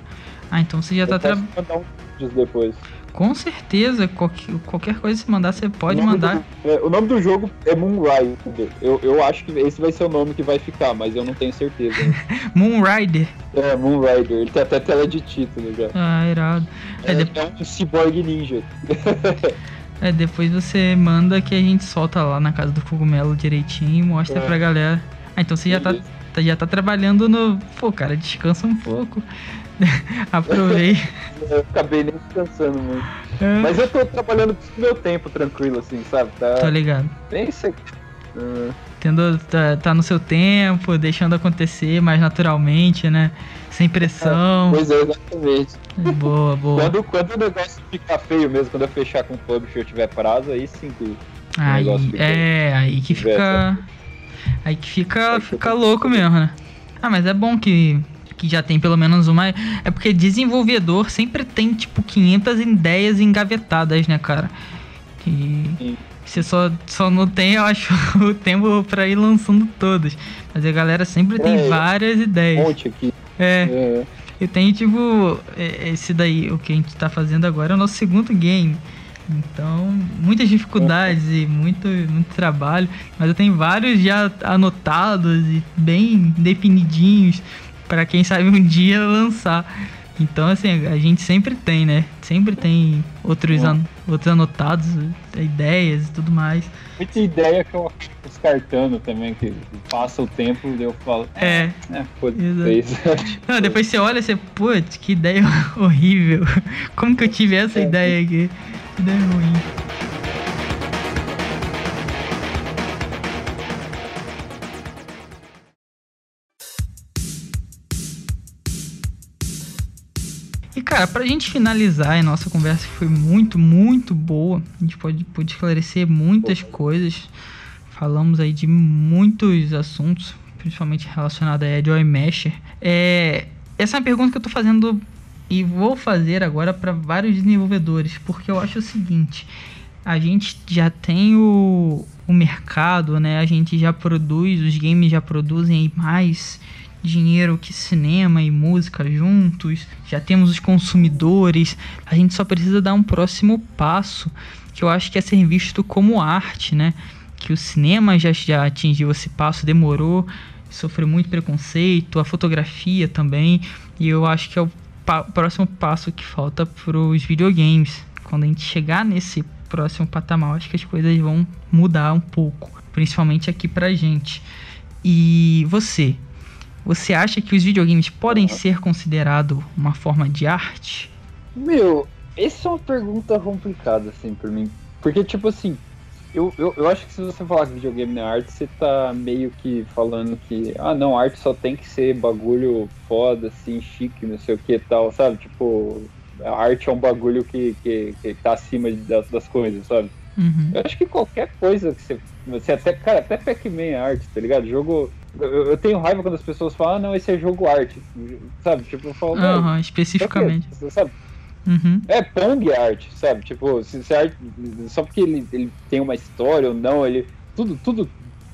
[SPEAKER 1] Ah, então você já tá
[SPEAKER 2] eu
[SPEAKER 1] tra...
[SPEAKER 2] posso mandar uns vídeos depois.
[SPEAKER 1] Com certeza, qualquer, qualquer coisa que você mandar, você pode
[SPEAKER 2] o
[SPEAKER 1] mandar.
[SPEAKER 2] Do, é, o nome do jogo é Moonrider. Eu, eu acho que esse vai ser o nome que vai ficar, mas eu não tenho certeza. <laughs>
[SPEAKER 1] Moonrider.
[SPEAKER 2] é, Moonrider. Ele tem até tela de título já.
[SPEAKER 1] Ah, irado. É,
[SPEAKER 2] É,
[SPEAKER 1] de-
[SPEAKER 2] é um cyborg ninja. <laughs>
[SPEAKER 1] é, depois você manda que a gente solta lá na casa do cogumelo direitinho e mostra
[SPEAKER 2] É.
[SPEAKER 1] pra galera. Ah, então você já tá, tá- já tá trabalhando no. Pô, cara, descansa um pouco. <laughs> Aproveita. <laughs>
[SPEAKER 2] Eu acabei nem descansando muito.
[SPEAKER 1] É,
[SPEAKER 2] Mas eu tô trabalhando com o meu tempo tranquilo, assim, sabe?
[SPEAKER 1] Tô
[SPEAKER 2] Tá
[SPEAKER 1] ligado.
[SPEAKER 2] bem sec... Ah,
[SPEAKER 1] Tendo, tá, tá no seu tempo, deixando acontecer mais naturalmente, né? Sem pressão.
[SPEAKER 2] Pois é, exatamente.
[SPEAKER 1] Boa, boa.
[SPEAKER 2] Quando, quando o negócio ficar feio mesmo, quando eu fechar com o publisher e tiver prazo, aí sim que.
[SPEAKER 1] Aí, é, aí que fica. Aí que fica fica- louco mesmo, né? Ah, mas é bom que, que já tem pelo menos uma. É porque desenvolvedor sempre tem, tipo, 500 ideias engavetadas, né, cara? E você só, só não tem, eu acho, <laughs> o tempo pra ir lançando todas. Mas a galera sempre tem
[SPEAKER 2] É,
[SPEAKER 1] várias
[SPEAKER 2] Um
[SPEAKER 1] ideias.
[SPEAKER 2] monte aqui.
[SPEAKER 1] É.
[SPEAKER 2] É.
[SPEAKER 1] Eu tenho, tipo, é- esse daí, o que a gente tá fazendo agora é o nosso segundo game. Então, muitas dificuldades e muito, muito trabalho. Mas eu tenho vários já anotados e bem definidinhos para quem sabe um dia lançar. Então, assim, a gente sempre tem, né? Sempre tem outros, an outros anotados, ideias e tudo mais.
[SPEAKER 2] Muita ideia que eu descartando também, que passa o tempo e eu falo.
[SPEAKER 1] É.
[SPEAKER 2] É, isso. <laughs>
[SPEAKER 1] Não, depois você olha e você, putz, que ideia <laughs> horrível. Como que eu tive essa
[SPEAKER 2] É.
[SPEAKER 1] ideia aqui? Que ideia ruim. Cara, pra gente finalizar, a nossa conversa foi muito, muito boa. A gente pode, pode esclarecer muitas coisas. Falamos aí de muitos assuntos, principalmente relacionados a Joy Mesher. É, essa é uma pergunta que eu tô fazendo e vou fazer agora para vários desenvolvedores, porque eu acho o seguinte: a gente já tem o, o mercado, né? A gente já produz, os games já produzem mais dinheiro que cinema e música juntos, já temos os consumidores, a gente só precisa dar um próximo passo, que eu acho que é ser visto como arte, né? Que o cinema já, já atingiu esse passo, demorou, sofreu muito preconceito, a fotografia também, e eu acho que é o pa próximo passo que falta para os videogames. Quando a gente chegar nesse próximo patamar, acho que as coisas vão mudar um pouco, principalmente aqui pra gente. E você, você acha que os videogames podem ser considerados uma forma de arte?
[SPEAKER 2] Meu, essa é uma pergunta complicada, assim, por mim. Porque, tipo assim, eu, eu, eu acho que se você falar que videogame não é arte, você tá meio que falando que, ah, não, arte só tem que ser bagulho foda, assim, chique, não sei o que e tal, sabe? Tipo, a arte é um bagulho que, que, que tá acima das, das coisas, sabe?
[SPEAKER 1] Uhum.
[SPEAKER 2] Eu acho que qualquer coisa que você. Você até, cara, até Pac-Man é arte, tá ligado? Jogo. Eu, eu, tenho raiva quando as pessoas falam, ah, não, esse é jogo arte. Sabe? Tipo, eu falo,
[SPEAKER 1] uhum, especificamente.
[SPEAKER 2] sabe?
[SPEAKER 1] Uhum.
[SPEAKER 2] É, Pong é arte, sabe? Tipo, se, se arte, só porque ele, ele tem uma história ou não, ele. Tudo, tudo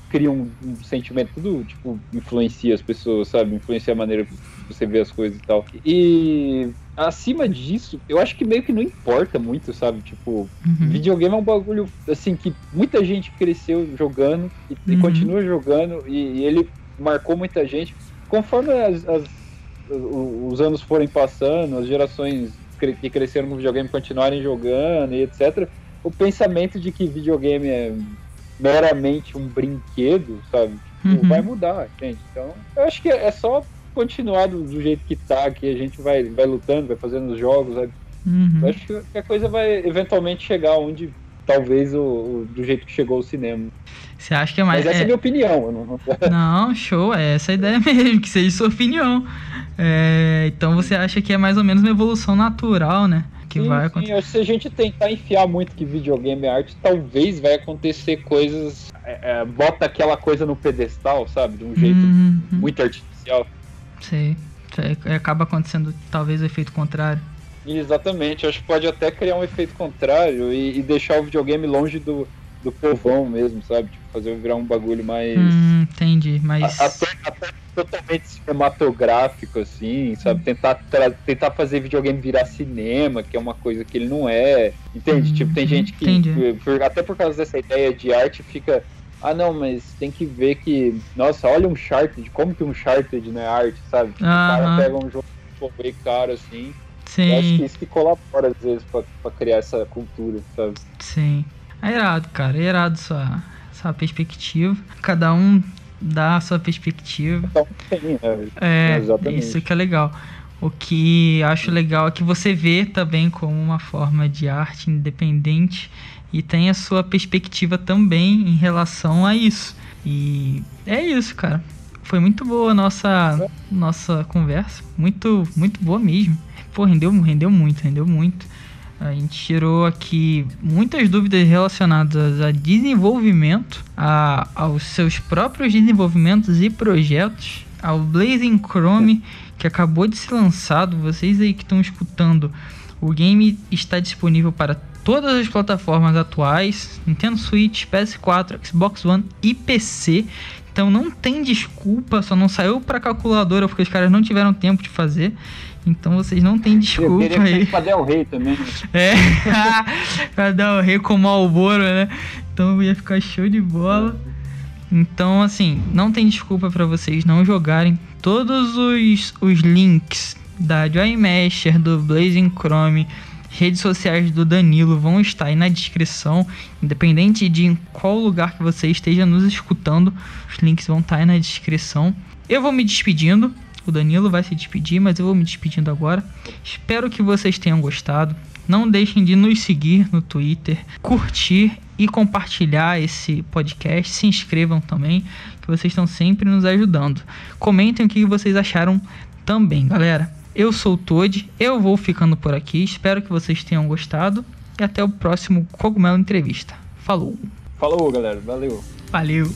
[SPEAKER 2] cria um, um, sentimento, tudo, tipo, influencia as pessoas, sabe? Influencia a maneira você vê as coisas e tal. E acima disso, eu acho que meio que não importa muito, sabe? Tipo, uhum. videogame é um bagulho, assim, que muita gente cresceu jogando e, uhum. e continua jogando e, e, ele marcou muita gente. Conforme as, as, os anos forem passando, as gerações que cresceram no videogame continuarem jogando e etc., o pensamento de que videogame é meramente um brinquedo, sabe? Tipo, uhum. Vai mudar, gente. Então, eu acho que é só continuar do, do, jeito que tá, que a gente vai, vai lutando, vai fazendo os jogos. Vai... Uhum. Acho que a coisa vai eventualmente chegar onde talvez o, o, do jeito que chegou o cinema.
[SPEAKER 1] Você acha que é mais.
[SPEAKER 2] Mas essa é,
[SPEAKER 1] é
[SPEAKER 2] a minha opinião. Não... <laughs>
[SPEAKER 1] não, show, é essa a ideia <laughs> mesmo, que seja sua opinião. É, então você acha que é mais ou menos uma evolução natural, né? Que
[SPEAKER 2] sim,
[SPEAKER 1] vai
[SPEAKER 2] acontecer. Sim, se a gente tentar enfiar muito que videogame é arte, talvez vai acontecer coisas. É, é, bota aquela coisa no pedestal, sabe? De um jeito uhum. muito artificial.
[SPEAKER 1] Sei. Acaba acontecendo talvez o efeito contrário.
[SPEAKER 2] Exatamente, acho que pode até criar um efeito contrário e, e deixar o videogame longe do, do povão mesmo, sabe? Tipo, fazer virar um bagulho mais.
[SPEAKER 1] Hum, entendi, mas.
[SPEAKER 2] Até, até totalmente cinematográfico, assim, sabe? Tentar, tentar fazer videogame virar cinema, que é uma coisa que ele não é. Entende? Hum, tipo, tem gente que. Por, até por causa dessa ideia de arte fica ah, não, mas tem que ver que. Nossa, olha um Charted, como que um Charted não é arte, sabe? Tipo. O cara pega um jogo bem caro assim.
[SPEAKER 1] Sim.
[SPEAKER 2] Eu acho que isso que colabora às vezes pra, pra criar essa cultura, sabe?
[SPEAKER 1] Sim. É irado, cara. É irado sua, sua perspectiva. Cada um dá a sua perspectiva.
[SPEAKER 2] Então, sim, né?
[SPEAKER 1] É, Exatamente. isso que é legal. O que acho legal é que você vê também como uma forma de arte independente e tem a sua perspectiva também em relação a isso. E é isso, cara. Foi muito boa a nossa, nossa conversa. Muito, muito boa mesmo. Pô, rendeu, rendeu muito, rendeu muito. A gente tirou aqui muitas dúvidas relacionadas a desenvolvimento, a, aos seus próprios desenvolvimentos e projetos, ao Blazing Chrome, que acabou de ser lançado. Vocês aí que estão escutando, o game está disponível para todas as plataformas atuais: Nintendo Switch, PS4, Xbox One e PC. Então não tem desculpa, só não saiu para calculadora porque os caras não tiveram tempo de fazer. Então vocês não tem desculpa
[SPEAKER 2] Eu
[SPEAKER 1] aí.
[SPEAKER 2] Pra Del Rey também. <laughs>
[SPEAKER 1] É, <laughs> pra Del Rey com Malboro, né? Então ia ficar show de bola. Então, assim, não tem desculpa para vocês não jogarem. Todos os, os links da Joy Mesher, do Blazing Chrome, redes sociais do Danilo vão estar aí na descrição, independente de em qual lugar que você esteja nos escutando, os links vão estar aí na descrição. Eu vou me despedindo, o Danilo vai se despedir, mas eu vou me despedindo agora. Espero que vocês tenham gostado. Não deixem de nos seguir no Twitter, curtir e compartilhar esse podcast. Se inscrevam também, que vocês estão sempre nos ajudando. Comentem o que vocês acharam também, galera. Eu sou o Toad, eu vou ficando por aqui. Espero que vocês tenham gostado e até o próximo Cogumelo Entrevista. Falou!
[SPEAKER 2] Falou, galera. Valeu.
[SPEAKER 1] Valeu.